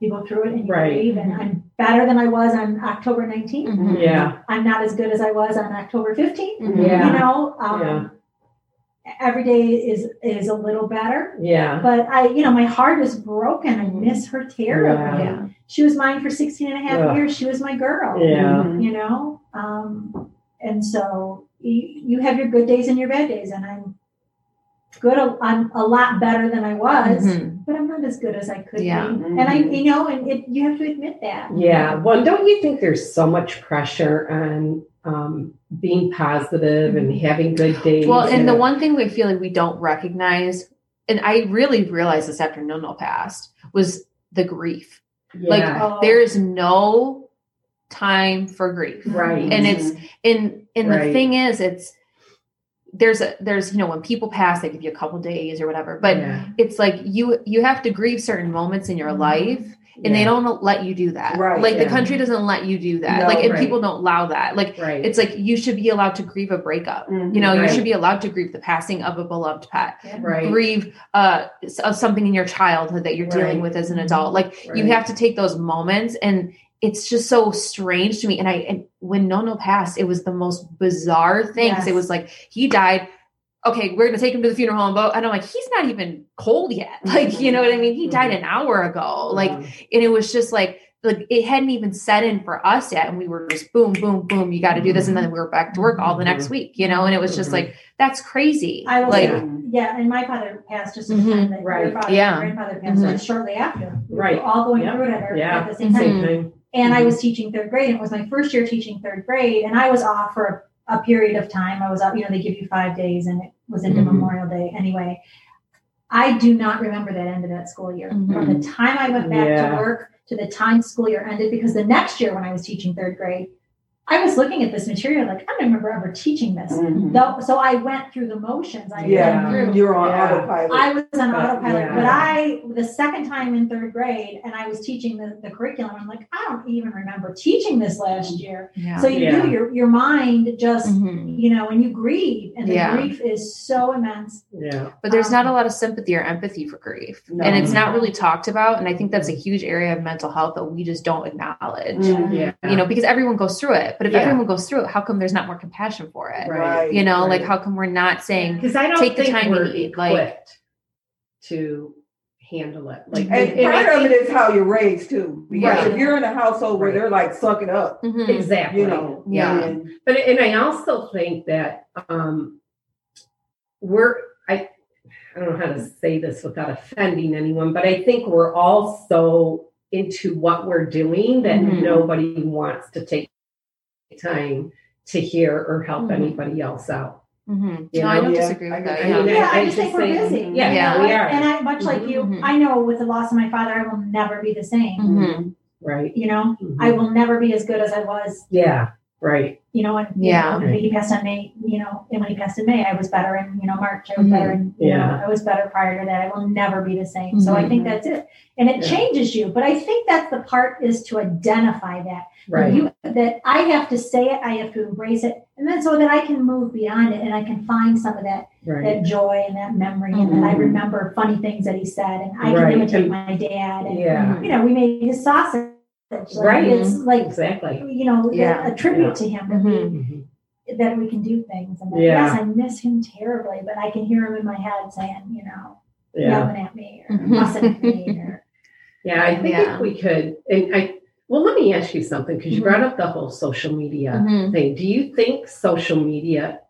you go through it and you Right. grieve. And I'm better than I was on October 19th. Mhm. Yeah. I'm not as good as I was on October 15th. Mhm. Yeah. You know, um, Yeah. every day is is a little better. Yeah. But I, you know, my heart is broken. I Mhm. miss her terribly. Yeah. Yeah. She was mine for 16 and a half Ugh. years. She was my girl. Yeah. Mhm. You know, um, and so you, you have your good days and your bad days, and I'm good. I'm a lot better than I was, Mhm. But I'm not as good as I could Yeah. be. And I, you know, and it, you have to admit that. Yeah. Well, don't you think there's so much pressure on um, being positive and having good days? Well, and the one thing we feel like we don't recognize, and I really realized this after Nono passed, was the grief. Like Oh. there is no time for grief. right. And it's and and the thing is it's there's a there's you know when people pass they give you a couple days or whatever but Yeah. it's like you you have to grieve certain moments in your Mhm. life and they don't let you do that. Right, Like the country doesn't let you do that. No, like and right. people don't allow that. Like Right. it's like you should be allowed to grieve a breakup. Mhm. You know, you should be allowed to grieve the passing of a beloved pet. right. Grieve uh of something in your childhood that you're dealing Right. Mm-hmm. with as an adult. Like you have to take those moments and it's just so strange to me. And I and when Nono passed, it was the most bizarre thing because it was like he died. Okay, we're gonna take him to the funeral home, but and I'm like, he's not even cold yet. (laughs) Like, you know what I mean? He died an hour ago. Like, Mhm. and it was just like like it hadn't even set in for us yet and we were just boom boom boom you got to do this and then we were back to work all the next week you know and it was just like that's crazy I will like say, yeah, and my father passed just at Mhm. the time that Right. your father, Yeah. grandfather passed Mhm. shortly after. We were Right. all going Yep. through it at, Yeah. at the same time. And I Mhm. was teaching third grade, and it was my first year teaching third grade, and I was off for a, a period of time. I was up, you know, they give you five days, and it was into Mhm. Memorial Day anyway. I do not remember that end of that school year. From the time I went back Yeah. to work to the time school year ended, because the next year when I was teaching third grade, I was looking at this material like I don't remember ever teaching this. Mhm. Though, so I went through the motions. I Yeah, through. you're on Yeah. autopilot. I was on But, autopilot, yeah. but I the second time in third grade, and I was teaching the, the curriculum. I'm like, I don't even remember teaching this last year. yeah So you Yeah. do your your mind just Mhm. you know, and you grieve, and the Yeah. grief is so immense. Yeah. but there's Um, not a lot of sympathy or empathy for grief No. and it's not really talked about and i think that's a huge area of mental health that we just don't acknowledge Mhm. Yeah. you know because everyone goes through it but if Yeah. everyone goes through it how come there's not more compassion for it Right. you know like how come we're not saying Because I don't Take the think time to we're eat, equipped like- to handle it. Like, And, and I part of it is how you're raised too. Because Right. if you're in a household where Right. they're like, suck it up, Mhm. exactly. you know. Yeah. and- But and I also think that um we're I I don't know how to say this without offending anyone, but I think we're all so into what we're doing that Mhm. nobody wants to take time to hear or help Mhm. anybody else out. Mhm. You no i don't yeah, disagree with can- that I yeah. mean, Yeah, I I just just think we're say- busy. yeah, You know, we are. And I much like you, Mhm. I know with the loss of my father, I will never be the same. Mhm. Right. You know. I will never be as good as I was yeah, right. you know, and you Yeah. know, he passed on May, you know, and when he passed in May, I was better in, you know, March, I was Mhm. better in, you Yeah. know, I was better prior to that. I will never be the same. So I think Mhm. that's it. And it Yeah. changes you. But I think that's the part is to identify that. Right. You, that I have to say it, I have to embrace it, and then so that I can move beyond it and I can find some of that right. that joy and that memory and that I Mhm. remember funny things that he said and I can Right. imitate And- my dad and Yeah. you know, we made his sausage. Like, Right. It's like Exactly. you know, Yeah. a tribute Yeah. to him that we Mhm. that we can do things. And that, Yeah. yes, I miss him terribly, but I can hear him in my head saying, you know, Yeah. yelling at me or Mhm. fussing at me or (laughs) Yeah, I think Yeah. if we could, and I, well, let me ask you something because you brought up the whole social media Mhm. thing. Do you think social media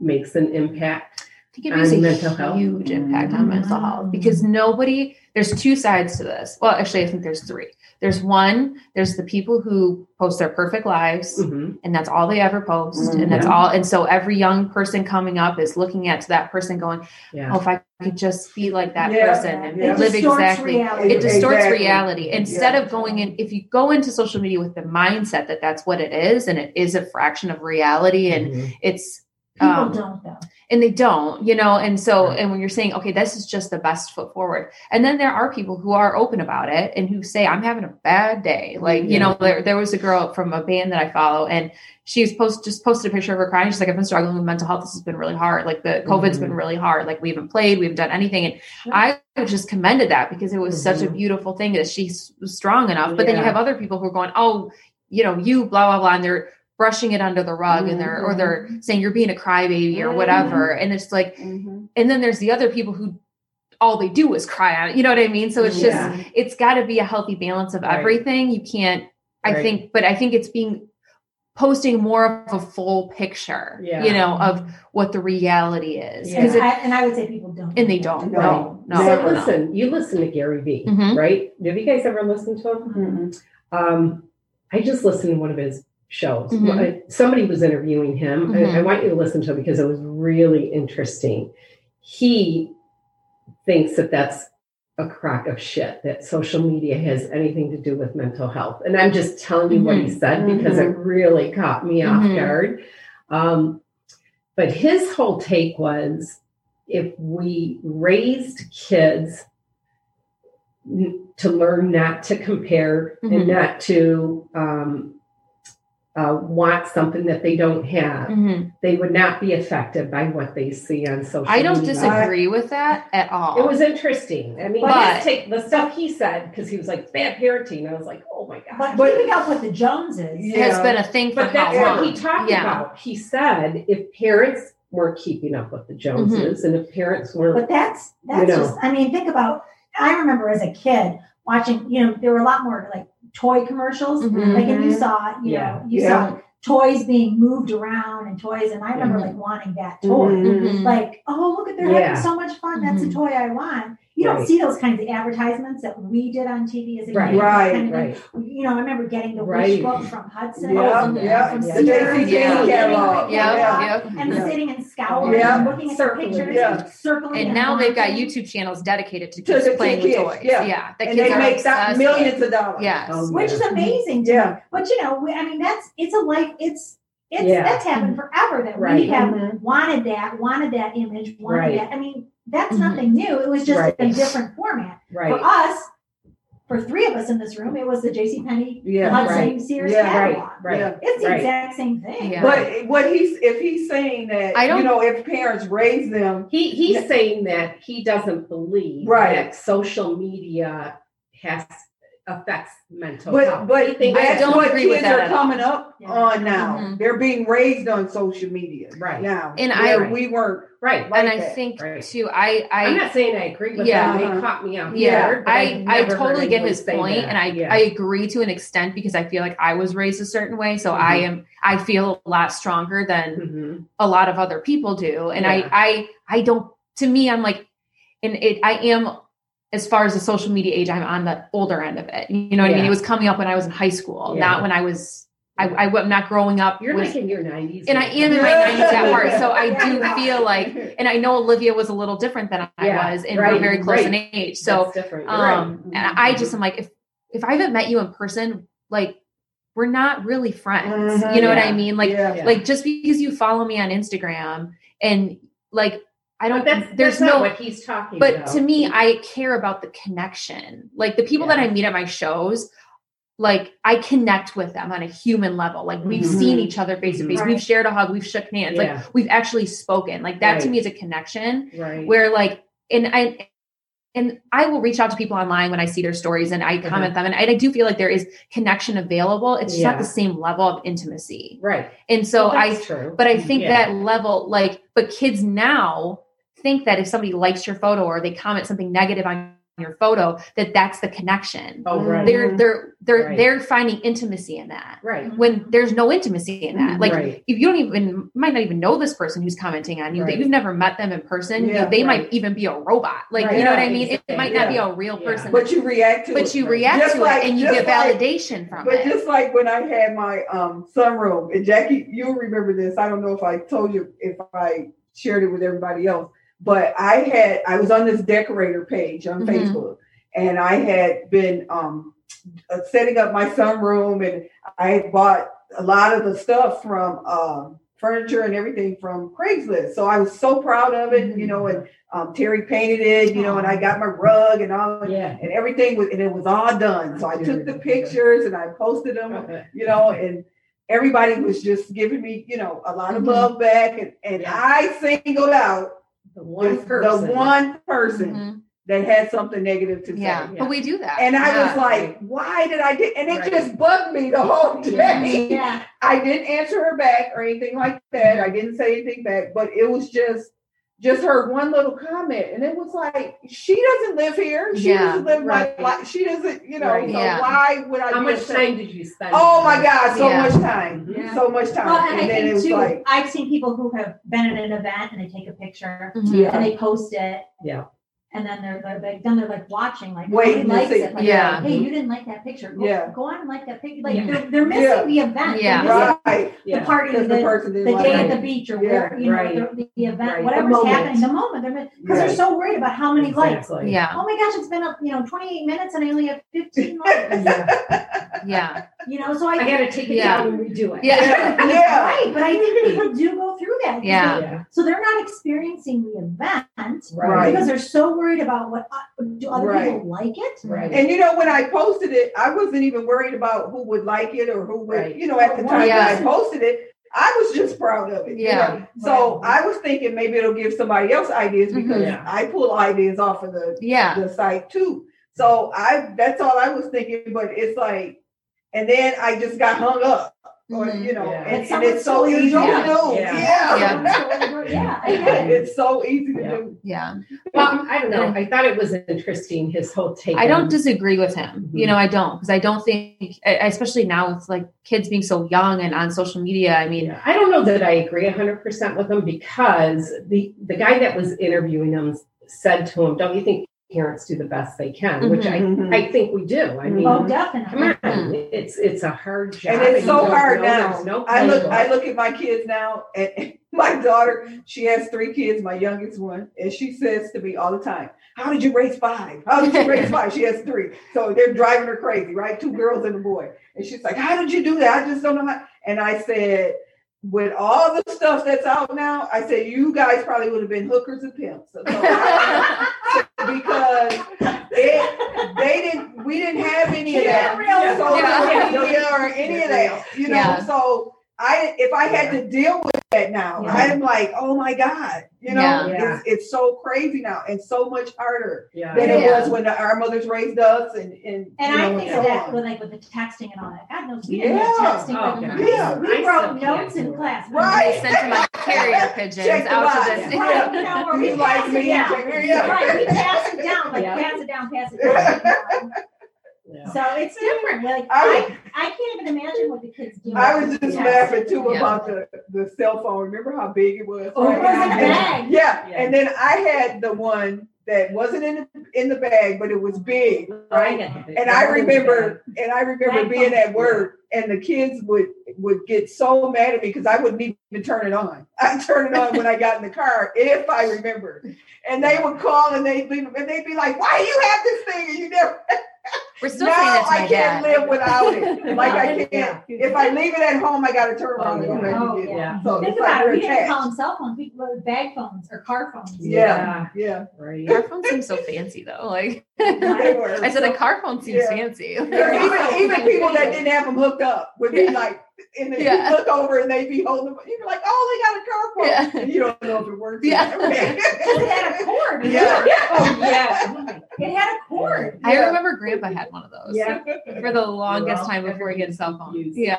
makes an impact? I think it makes on a mental health. huge impact on mental health because nobody, there's two sides to this. Well, actually, I think there's three. There's one, there's the people who post their perfect lives Mhm. and that's all they ever post. Mhm. And that's all. And so every young person coming up is looking at that person going, Yeah. oh, if I could just be like that Yeah. person and Yeah. it live distorts exactly. reality. It distorts Exactly. reality. Instead Yeah. of going in, if you go into social media with the mindset that that's what it is and it is a fraction of reality and Mhm. it's, People um, don't though. and they don't you know and so and when you're saying okay this is just the best foot forward and then there are people who are open about it and who say i'm having a bad day like you know there, there was a girl from a band that i follow and she's post just posted a picture of her crying. She's like i've been struggling with mental health. This has been really hard. Like the covid's Mhm. been really hard. Like we haven't played. We haven't done anything. And i just commended that because it was such a Mhm. beautiful thing that she's strong enough. But then you have other people who are going oh you know you blah blah blah and they're brushing it under the rug and they're or they're saying you're being a crybaby or whatever and it's like Mhm. and then there's the other people who all they do is cry out you know what i mean so it's just it's got to be a healthy balance of Right. everything you can't i Right. think but i think it's being posting more of a full picture Yeah. you know of what the reality is Yeah. And it I, and I would say people don't. and they don't No. no no, so no, no. listen, you listen to Gary Vee, Mhm. right? Have you guys ever listened to him? Um, I just listened to one of his shows. Mhm. Uh, Somebody was interviewing him. I- Mhm. I, want you to listen to it because it was really interesting. He thinks that that's a crock of shit that social media has anything to do with mental health. And I'm just telling you what he said because it really caught me off Mhm. guard. Um, but his whole take was if we raised kids n- to learn not to compare and not to um, uh, want something that they don't have. Mhm. They would not be affected by what they see on social. I don't media. disagree with that at all. It was interesting. I mean, But- let's take the stuff he said because he was like bad parenting. I was like, oh my god. But, But- keeping up with the Joneses. Yeah. has been a thing for But that's how what he talked Yeah. about. He said if parents weren't keeping up with the Joneses and if parents weren't, But that's that's You know. just I mean, think about I remember as a kid watching, you know, there were a lot more like toy commercials. Mhm. Like and you saw, you Yeah. know, you Yeah. saw toys being moved around and toys, and I remember Mhm. like wanting that toy. Mhm. Like, oh look at they're Yeah. having so much fun. That's Mhm. a toy I want. You don't Right. see those kinds of advertisements that we did on TV as a Right. kid. Right, Kind of thing. right, You know, I remember getting the Right. wish book from Hudson. Yeah, from, yeah. from The Sears, JC Penney and catalog. getting- Yep, yeah, yep. And Yeah. sitting and scowling Yeah. and looking at the Circling, pictures, yeah. circling. And now they've got. YouTube channels dedicated to To kids to playing with toys. yeah. Yeah, the and kids they make that obsessed millions of dollars. Yes. Oh, which is amazing to Yeah. me. But you know, I mean, that's it's a life. It's it's Yeah. that's happened forever. That Right. we have Mhm. wanted that, wanted that image, wanted Right. that. I mean, that's Mhm. nothing new. It was just Right. a different format right, for us. For three of us in this room, it was the J.C. Penney Yeah. Hudson right. Sears Yeah, catalog. right, right. It's the Right. exact same thing. Yeah. But what he's if he's saying that I don't- you know if parents raise them He he's saying that he doesn't believe Right. that social media has affects mental But health. but He thinks- I that's don't what agree with kids that are coming up Yeah. on now. Mhm. They're being raised on social media Right. now. And I- we weren't. right. like and I that. think Right. too, I I I'm not saying I agree with Yeah. that. Uh-huh. Caught me out Yeah, guard, but I, I've I totally get his point, that. and I Yeah. I agree to an extent because I feel like I was raised a certain way, so I Mm-hmm. am I feel a lot stronger than Mhm. a lot of other people do, and Yeah. I I I don't. To me, I'm like, and it I am as far as the social media age, I'm on the older end of it. You know what I mean? It was coming up when I was in high school, Yeah. not when I was. I, I am not growing up. You're with- like in your 90s. and I am in my 90s at heart, so I do (laughs) feel like, and I know Olivia was a little different than I Yeah, was, and we're very close right. in age. So. You're right. um, and I just am like, if if I haven't met you in person, like we're not really friends. Mhm. you know what I mean? Like, yeah. Yeah. like just because you follow me on Instagram and like I don't, that's, there's that's not no. what he's talking But about. to me, I care about the connection. Like the people that I meet at my shows, like I connect with them on a human level. Like we've Mhm. seen each other face to face. We've shared a hug. We've shook hands. Yeah. Like we've actually spoken. Like that to me is a connection right. where like and I and I will reach out to people online when I see their stories and I comment them and I, I do feel like there is connection available. It's just Uh-huh. Yeah. not the same level of intimacy. right. And so Well, I true. but I think Yeah. that level like but kids now think that if somebody likes your photo or they comment something negative on your photo that that's the connection. Oh, right. They're they're they're Right. they're finding intimacy in that right. when there's no intimacy in that. Like right. if you don't even might not even know this person who's commenting on you, Right. that you've never met them in person, Yeah, they right. might even be a robot. Like Right. you know what I mean? It, it might not be a real Yeah. person, but you react to but it. But you react Just to like- it and you just get like- validation from But it. But just like when I had my um sunroom, and Jackie, you'll remember this. I don't know if I told you if I shared it with everybody else, but I had I was on this decorator page on Mhm. Facebook, and I had been um uh, setting up my sunroom, and I had bought a lot of the stuff from um furniture and everything from Craigslist. So I was so proud of it, you know, and um, Terry painted it, you know, and I got my rug and all Yeah. and everything was and it was all done. So I took the pictures and I posted them (laughs) you know, and everybody was just giving me, you know, a lot of Mhm. love back. And, and. I singled out The one this- person. the one person Mhm. that had something negative to say. Yeah. Yeah. but we do that. And I Yeah. was like, why did I do? And it Right. just bugged me the whole (laughs) day. Yeah. I didn't answer her back or anything like that. I didn't say anything back, but it was just just her one little comment, and it was like she doesn't live here. She Yeah, doesn't live right. my life. She doesn't, you know. Right. So Yeah. why would I? How much just- time did you spend? Oh my God, so Yeah. much time, Mhm. so much time, Well, and I and then it think was too, like, I've seen people who have been at an event and they take a picture Mhm. yeah, and they post it. Yeah. And then they're, they're like, then they're like watching, like, wait, nobody likes see. it. Like, Yeah. Hey, you mm-hmm. didn't like that picture. Go, Yeah. go on and like that picture. Like, Yeah. they're, they're missing Yeah. the event. Yeah. Right, the party, because the, the person the like day it. at the beach or Yeah. where, you know, the, the event, Right. whatever's The happening, the moment. They're because Right. they're so worried about how many likes. Yeah. Oh my gosh, it's been, up you know, 28 minutes and I only have 15 (laughs) likes. Yeah. You know, so I, I got to take it Yeah. down and redo it. Yeah. (laughs) yeah, yeah. Right, but I think people do go through that. Yeah. Yeah. So they're not experiencing the event Right. because they're so worried about what uh, do other Right. people like it. Right. And you know, when I posted it, I wasn't even worried about who would like it or who would, Right. you know, at the time Yeah. that I posted it, I was just proud of it. you Yeah. know. So I was thinking maybe it'll give somebody else ideas because Yeah. I pull ideas off of the Yeah. the site too. So I that's all I was thinking, but it's like, and then I just got hung up. Or Mhm. you know, Yeah. and, It's and (laughs) it's so easy to you do. Yeah. Yeah. yeah, I it's so easy to do. Yeah. Well, I don't know. I thought it was interesting his whole take. I don't disagree with him. You know, I don't because I don't think, especially now with like kids being so young and on social media. I mean, Yeah, I don't know that I agree 100% with him because the the guy that was interviewing him said to him, "Don't you think parents do the best they can?" Which Mhm. I I think we do. I mean, Oh, come on, it's it's a hard job, And it's so don't hard now. No I look. I look at my kids now, and (laughs) my daughter, she has three kids, my youngest one, and she says to me all the time, "How did you raise five? How did you raise (laughs) five? She has three, so they're driving her crazy, right? Two girls and a boy, and she's like, "How did you do that? I just don't know how." And I said, with all the stuff that's out now, I said you guys probably would have been hookers and pimps. So I- (laughs) because it, they didn't, we didn't have any of that. Yeah, social Yeah. media or any of that, you know. Yeah. So I, if I had to deal with that now, Yeah. I'm like, oh my god, you know, Yeah. Yeah. It's, it's so crazy now and so much harder yeah. than it was when our mothers raised us, and and, And you I know, think so of that on. with like with the texting and all that. God knows we didn't Yeah. texting. Oh, but we, Yeah. we I wrote notes in class. Right. I sent my (laughs) carrier pigeons Check out to this. Right, you know, where we You like pass me, it down. check me out. Right, we pass it down, like Yeah. pass it down, pass it down. (laughs) Yeah. So it's different. Like I- I, I can't even imagine what the kids do. I was just laughing too Yeah. about the, the cell phone. Remember how big it was? Oh, it was in a And- bag. Yeah. Yeah. and then I had the one that wasn't in the, in the bag, but it was big, right? And I remember, and I remember Bag being at work, and the kids would would get so mad at me because I wouldn't even turn it on. (laughs) I turn it on when I got in the car, if I remember. And they would call and they'd be, and they'd be like, "Why do you have this thing?" And you never. (laughs) We're still now saying that to I my can't dad. live without it. (laughs) Like I can't. If I leave it at home, I got to turn around and Oh, go back Oh, and get it. yeah. So Think it's like about it. we're didn't call attached. them cell phones. We were bag phones or car phones. Yeah, yeah. Right. Car phone seems so fancy though. Like (laughs) I said, a car phone seems Yeah. fancy. Yeah, even even people that didn't have them hooked up would be Yeah. like, and then Yeah. you look over and they'd be holding them. You're like, oh, they got a car phone. Yeah. And you don't know if it works. Yeah. (laughs) It had a cord. Yeah. Oh yeah. It had a cord. I Yeah. remember Grandpa had one of those. Yeah. For the longest time before he had a cell phone. confused. Yeah.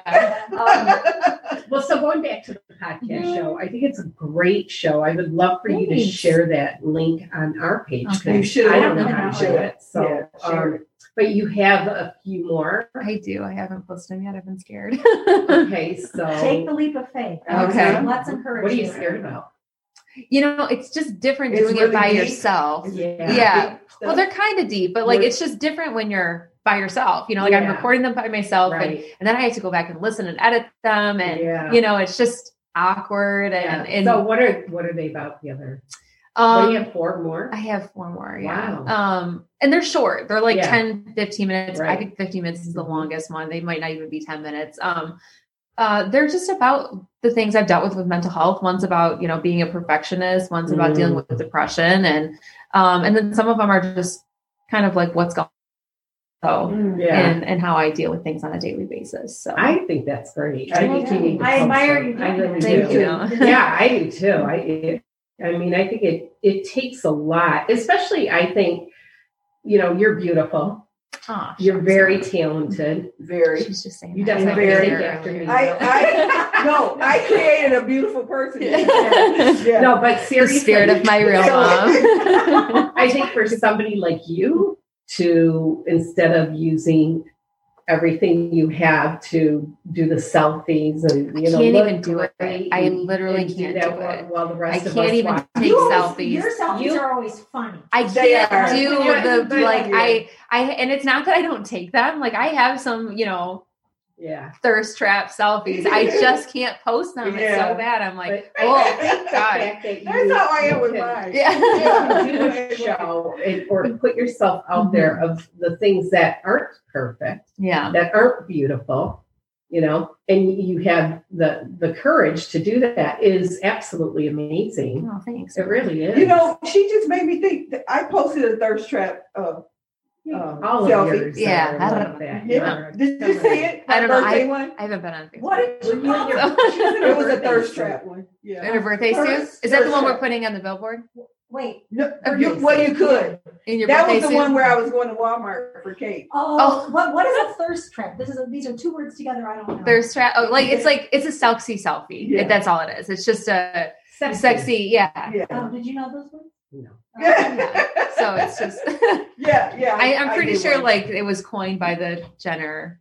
Um, well, so going back to the podcast show, I think it's a great show. I would love for you to share that link on our page. Okay. You should. I don't know how to do Yeah. it. So, Yeah, share um, but you have a few more. I do. I haven't posted them yet. I've been scared. Okay, so (laughs) Take the leap of faith. Okay. Let's encourage what are you scared about? you know, it's just different It's doing really it by deep. yourself. Yeah. Yeah. Big Well, they're kind of deep, but like it's just different when you're by yourself. You know, like I'm recording them by myself, and, Right. and then I have to go back and listen and edit them, and Yeah. you know, it's just awkward. And, Yeah. and so what are what are they about the other? What um, do you have four more? I have four more. Yeah. Wow. Um, and they're short. They're like Yeah. 10, 15 minutes. I think 15 minutes is the Mhm. longest one. They might not even be 10 minutes. Um, uh, they're just about the things I've dealt with with mental health. One's about, you know, being a perfectionist. One's about Mm. dealing with depression. And, um, and then some of them are just kind of like what's going on Yeah. and, and how I deal with things on a daily basis. So I think that's great. I Thank think you you. need I admire you I really. Thank do. you. yeah, I do too. I it, I mean, I think it it takes a lot, especially I think, you know, you're beautiful. Aw, You're shucks. very talented. very. She's just saying You that. definitely Very. after me. I, I no, I created a beautiful person. Yeah. Yeah. no, but the seriously, spirit of my real So- mom. (laughs) I think for somebody like you to instead of using everything you have to do the selfies and you know can't even do it. I literally can't that do it. while the I rest of can't us even watch. take You always- selfies. Your selfies You- are always funny. I can't are. do (laughs) the like. I I and it's not that I don't take them. Like I have some, you know, Yeah, thirst trap selfies. I just (laughs) can't post them. It's so bad. I'm like, but oh I (laughs) think the God. fact that That's you- how I am you with can- mine. Yeah. you do a (laughs) show and, or put yourself out Mhm. there of the things that aren't perfect, yeah. that aren't beautiful, you know, and you have the the courage to do that is absolutely amazing. Oh, thanks. It really is. You know, she just made me think. That I posted a thirst trap. Uh, um, all of yours. Yeah, I don't- like that. Yeah. Did you see it? I don't know. Birthday one. I haven't been on Facebook. What did you Well, call it? (laughs) It was a thirst trap one. Yeah. In a birthday suit? Is that the thirst one we're trap. putting on the billboard? Wait. No, you, well, you could. In your That was the suit? one where I was going to Walmart for cake. Oh, Oh. what what is a thirst trap? This is a, these are two words together. I don't know. Thirst trap. Oh, like it's like it's a sexy selfie. Yeah. That's all it is. It's just a Sexy. sexy. Yeah. Yeah. Oh, did you know those words? No. (laughs) Yeah. So it's just. (laughs) yeah, yeah. I, I'm pretty did sure one. like it was coined by the Jenner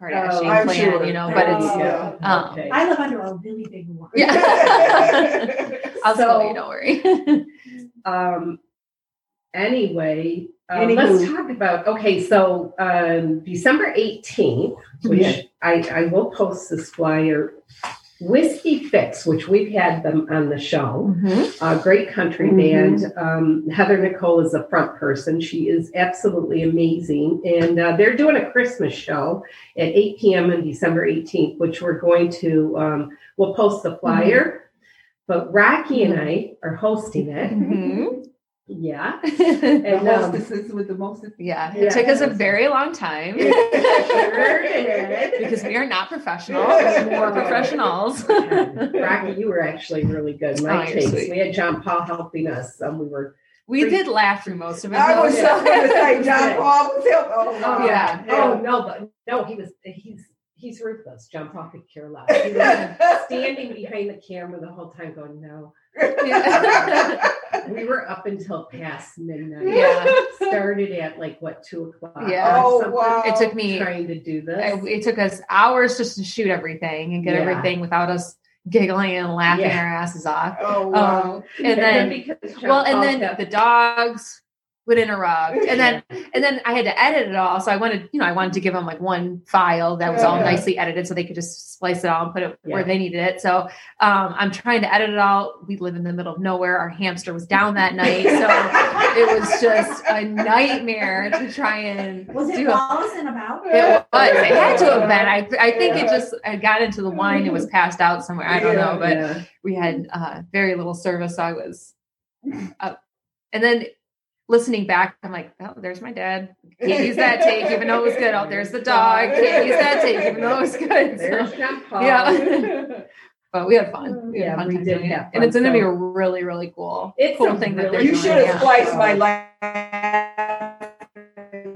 Kardashian Oh, I'm clan, sure. you know. But it's Oh. yeah. um, Okay. I live under a really big one. yeah. (laughs) I'll So- tell you. Don't worry. um anyway uh, let's talk about okay so um december 18th which Yeah. I, I will post this flyer whiskey fix which we've had them on the show. A great country Mhm. band. Um, heather nicole is the front person. She is absolutely amazing. And uh, they're doing a christmas show at 8 p.m on december 18th which we're going to um, we'll post the flyer. But rocky and i are hosting it Yeah. (laughs) The And, um, hostesses with the mostest. Yeah. Yeah. It took us a very long (laughs) time because we are not professional. (laughs) We're more professionals. Rocky, you were actually really good. My Oh, takes. We had John Paul helping us. Um, we were. we did laugh through most of it. I was just going to say John Paul was help. Oh, wow. yeah. Oh no, but no, he was. He's he's ruthless. John Paul could care less. He was standing behind the camera the whole time, going, "No." Yeah. We were up until past midnight. Yeah. Started at like what two o'clock? Yeah. or Oh, wow. It took me trying to do this. I- it took us hours just to shoot everything and get Yeah. everything without us giggling and laughing Yeah. our asses off. Oh, wow. Um, and then because well, and then the dogs would interrupt, and then (laughs) and then I had to edit it all. So I wanted, you know, I wanted to give them like one file that was all Yeah. nicely edited, so they could just splice it all and put it Yeah. where they needed it. So um, I'm trying to edit it all. We live in the middle of nowhere. Our hamster was down that night, so (laughs) it was just a nightmare to try and Was it do a Wallace and about? it was. It had to have been. I, I think it just I got into the wine. It was passed out somewhere. I don't know, but Yeah. we had uh, very little service. So I was, uh, and then listening back, I'm like, oh, there's my dad. Can't use that take, even though it was good. Oh, there's the dog. Can't use that take, even though it was good. There's So, yeah, but we had fun. We had Yeah, a fun we did doing have it, fun, and it's going to be a really, really cool, It's cool a thing that really they're You should have yeah. spliced my life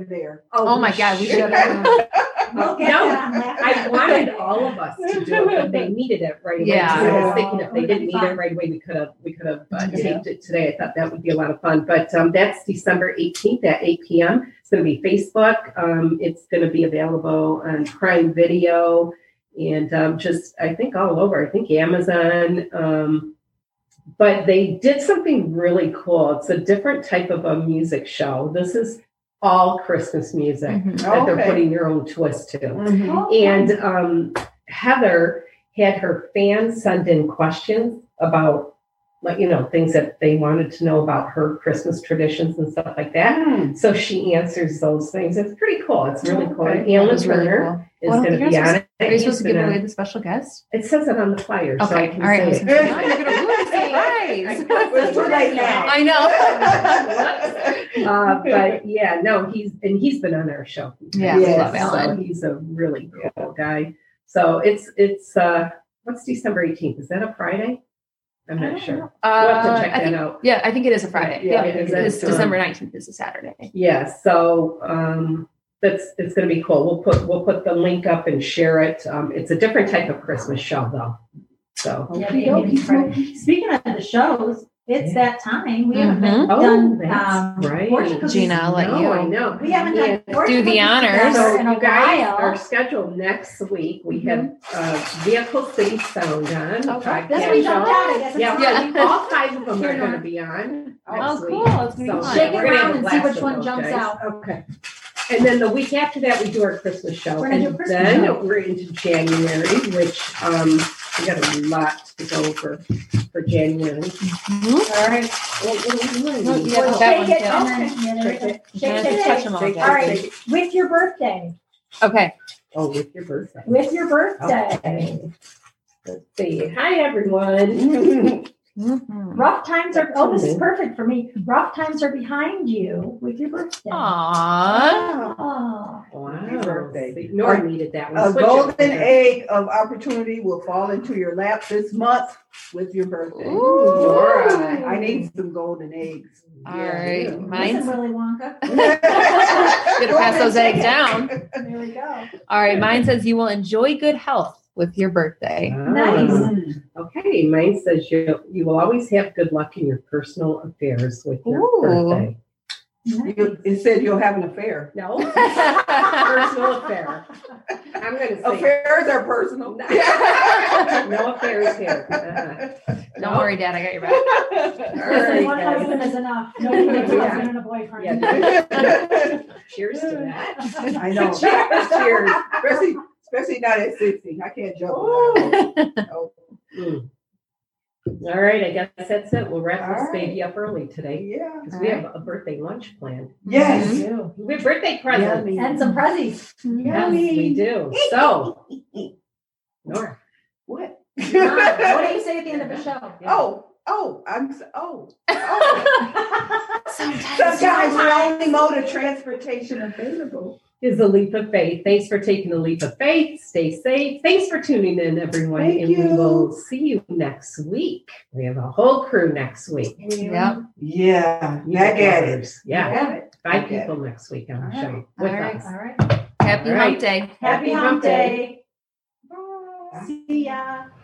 there. Oh my we God, we should should have. (laughs) have. We'll get No, that on that. I wanted all of us to do it, but they (laughs) needed it right away. Yeah. So I was thinking if they didn't need it right away, we could have we could have uh, Yeah. taped it today. I thought that would be a lot of fun. But um, that's December 18th at 8 p.m. It's going to be Facebook. Um, it's going to be available on Prime Video and um, just I think all over. I think Amazon. Um, but they did something really cool. It's a different type of a music show. This is all Christmas music Mhm. that they're putting your own twist to. Oh, And um, Heather had her fans send in questions about, like, you know, things that they wanted to know about her Christmas traditions and stuff like that. Hmm. So she answers those things. It's pretty cool. It's really cool. Okay. That Alan was really cool. is Well, going to be on it. Are you supposed to give gonna- away the special guest? It says it on the flyer. so I Okay, can all right. Say it. say, (laughs) you're gonna ruin the surprise. It's too late now. I know. (laughs) uh, but yeah, no, he's and he's been on our show. Yeah, we Yes, love Alan. So he's a really cool guy. So it's it's uh what's December eighteenth? Is that a Friday? I'm not sure. We'll have Uh, to check I that think, out. yeah, I think it is a Friday. Yeah, Yeah, it is. it's Um, December nineteenth is a Saturday. Yeah, so um that's it's gonna be cool. We'll put we'll put the link up and share it. Um it's a different type of Christmas show though. So Yeah, they- they- they- Speaking of the shows, it's that time. We haven't been Oh, done. that's um, right. fortune cookies. Gina, I'll let no, you. I know. We haven't Yeah. fortune Do the honors. together So in a you guys while. are scheduled next week. We have uh, Vehicle City Sound on. Okay. podcast That's what we show. jumped out. I. Yeah, Yeah. yeah. all five of them Here are going to be on. Oh, cool. week. It's gonna be fun. Shake it we're gonna have around and see which one jumps guys. out. Okay. And then the week after that, we do our Christmas show. We're gonna do and Christmas then show. we're into January, which um, we got a lot to go for for January. All right. What- what are we doing? Well, yeah, Well, that shake one, it yeah. and then, yeah, there. Shake Shake it, touch them all. All right. With your birthday, Okay. Oh, with your birthday. with your birthday. Okay. Let's see. Hi, everyone. (laughs) Mhm. Rough times are, oh, this is perfect for me. Rough times are behind you with your birthday. Aww. Oh, wow. Happy birthday. Nora needed that one. A Switch golden egg of opportunity will fall into your lap this month with your birthday. Ooh. Nora. I need some golden eggs. All Yeah. right. listen, Mine's Willy Wonka. (laughs) Gonna pass those eggs down. There we go. all right. Mine says you will enjoy good health with your birthday. Nice. Mm. Okay, mine says you you will always have good luck in your personal affairs with your Ooh. birthday. You, it said you'll have an affair. No, (laughs) personal affair. I'm going to say Affairs are personal. (laughs) no affairs here. Uh-uh. (laughs) Don't No. worry, Dad. I got your back. Right, one guys. husband is enough. Nobody needs a Yeah. husband and a boyfriend. Yeah. Cheers to that. I know. Cheers. Cheers. Especially, especially not at 16. I can't jump. Oh, (laughs) Mm. All right, I guess that's it. We'll wrap this All baby up early today yeah. because we have a birthday lunch planned. Yes. We do. We have birthday presents. Yummy. And some prezzies. Yes, we do. So, Nora. What? What do you (laughs) say at the end of the show? Oh, oh, I'm so, oh, oh. (laughs) Sometimes. Sometimes the only mode of transportation available. Is a leap of faith. Thanks for taking the leap of faith. Stay safe. Thanks for tuning in, everyone. Thank and we will see you next week. We have a whole crew next week. Yep. Yeah, You back get at it. Yeah, Back at it. five Okay. people next week on the All show right. with All right. us. All right. Happy All hump day. Happy Happy hump hump day. See ya.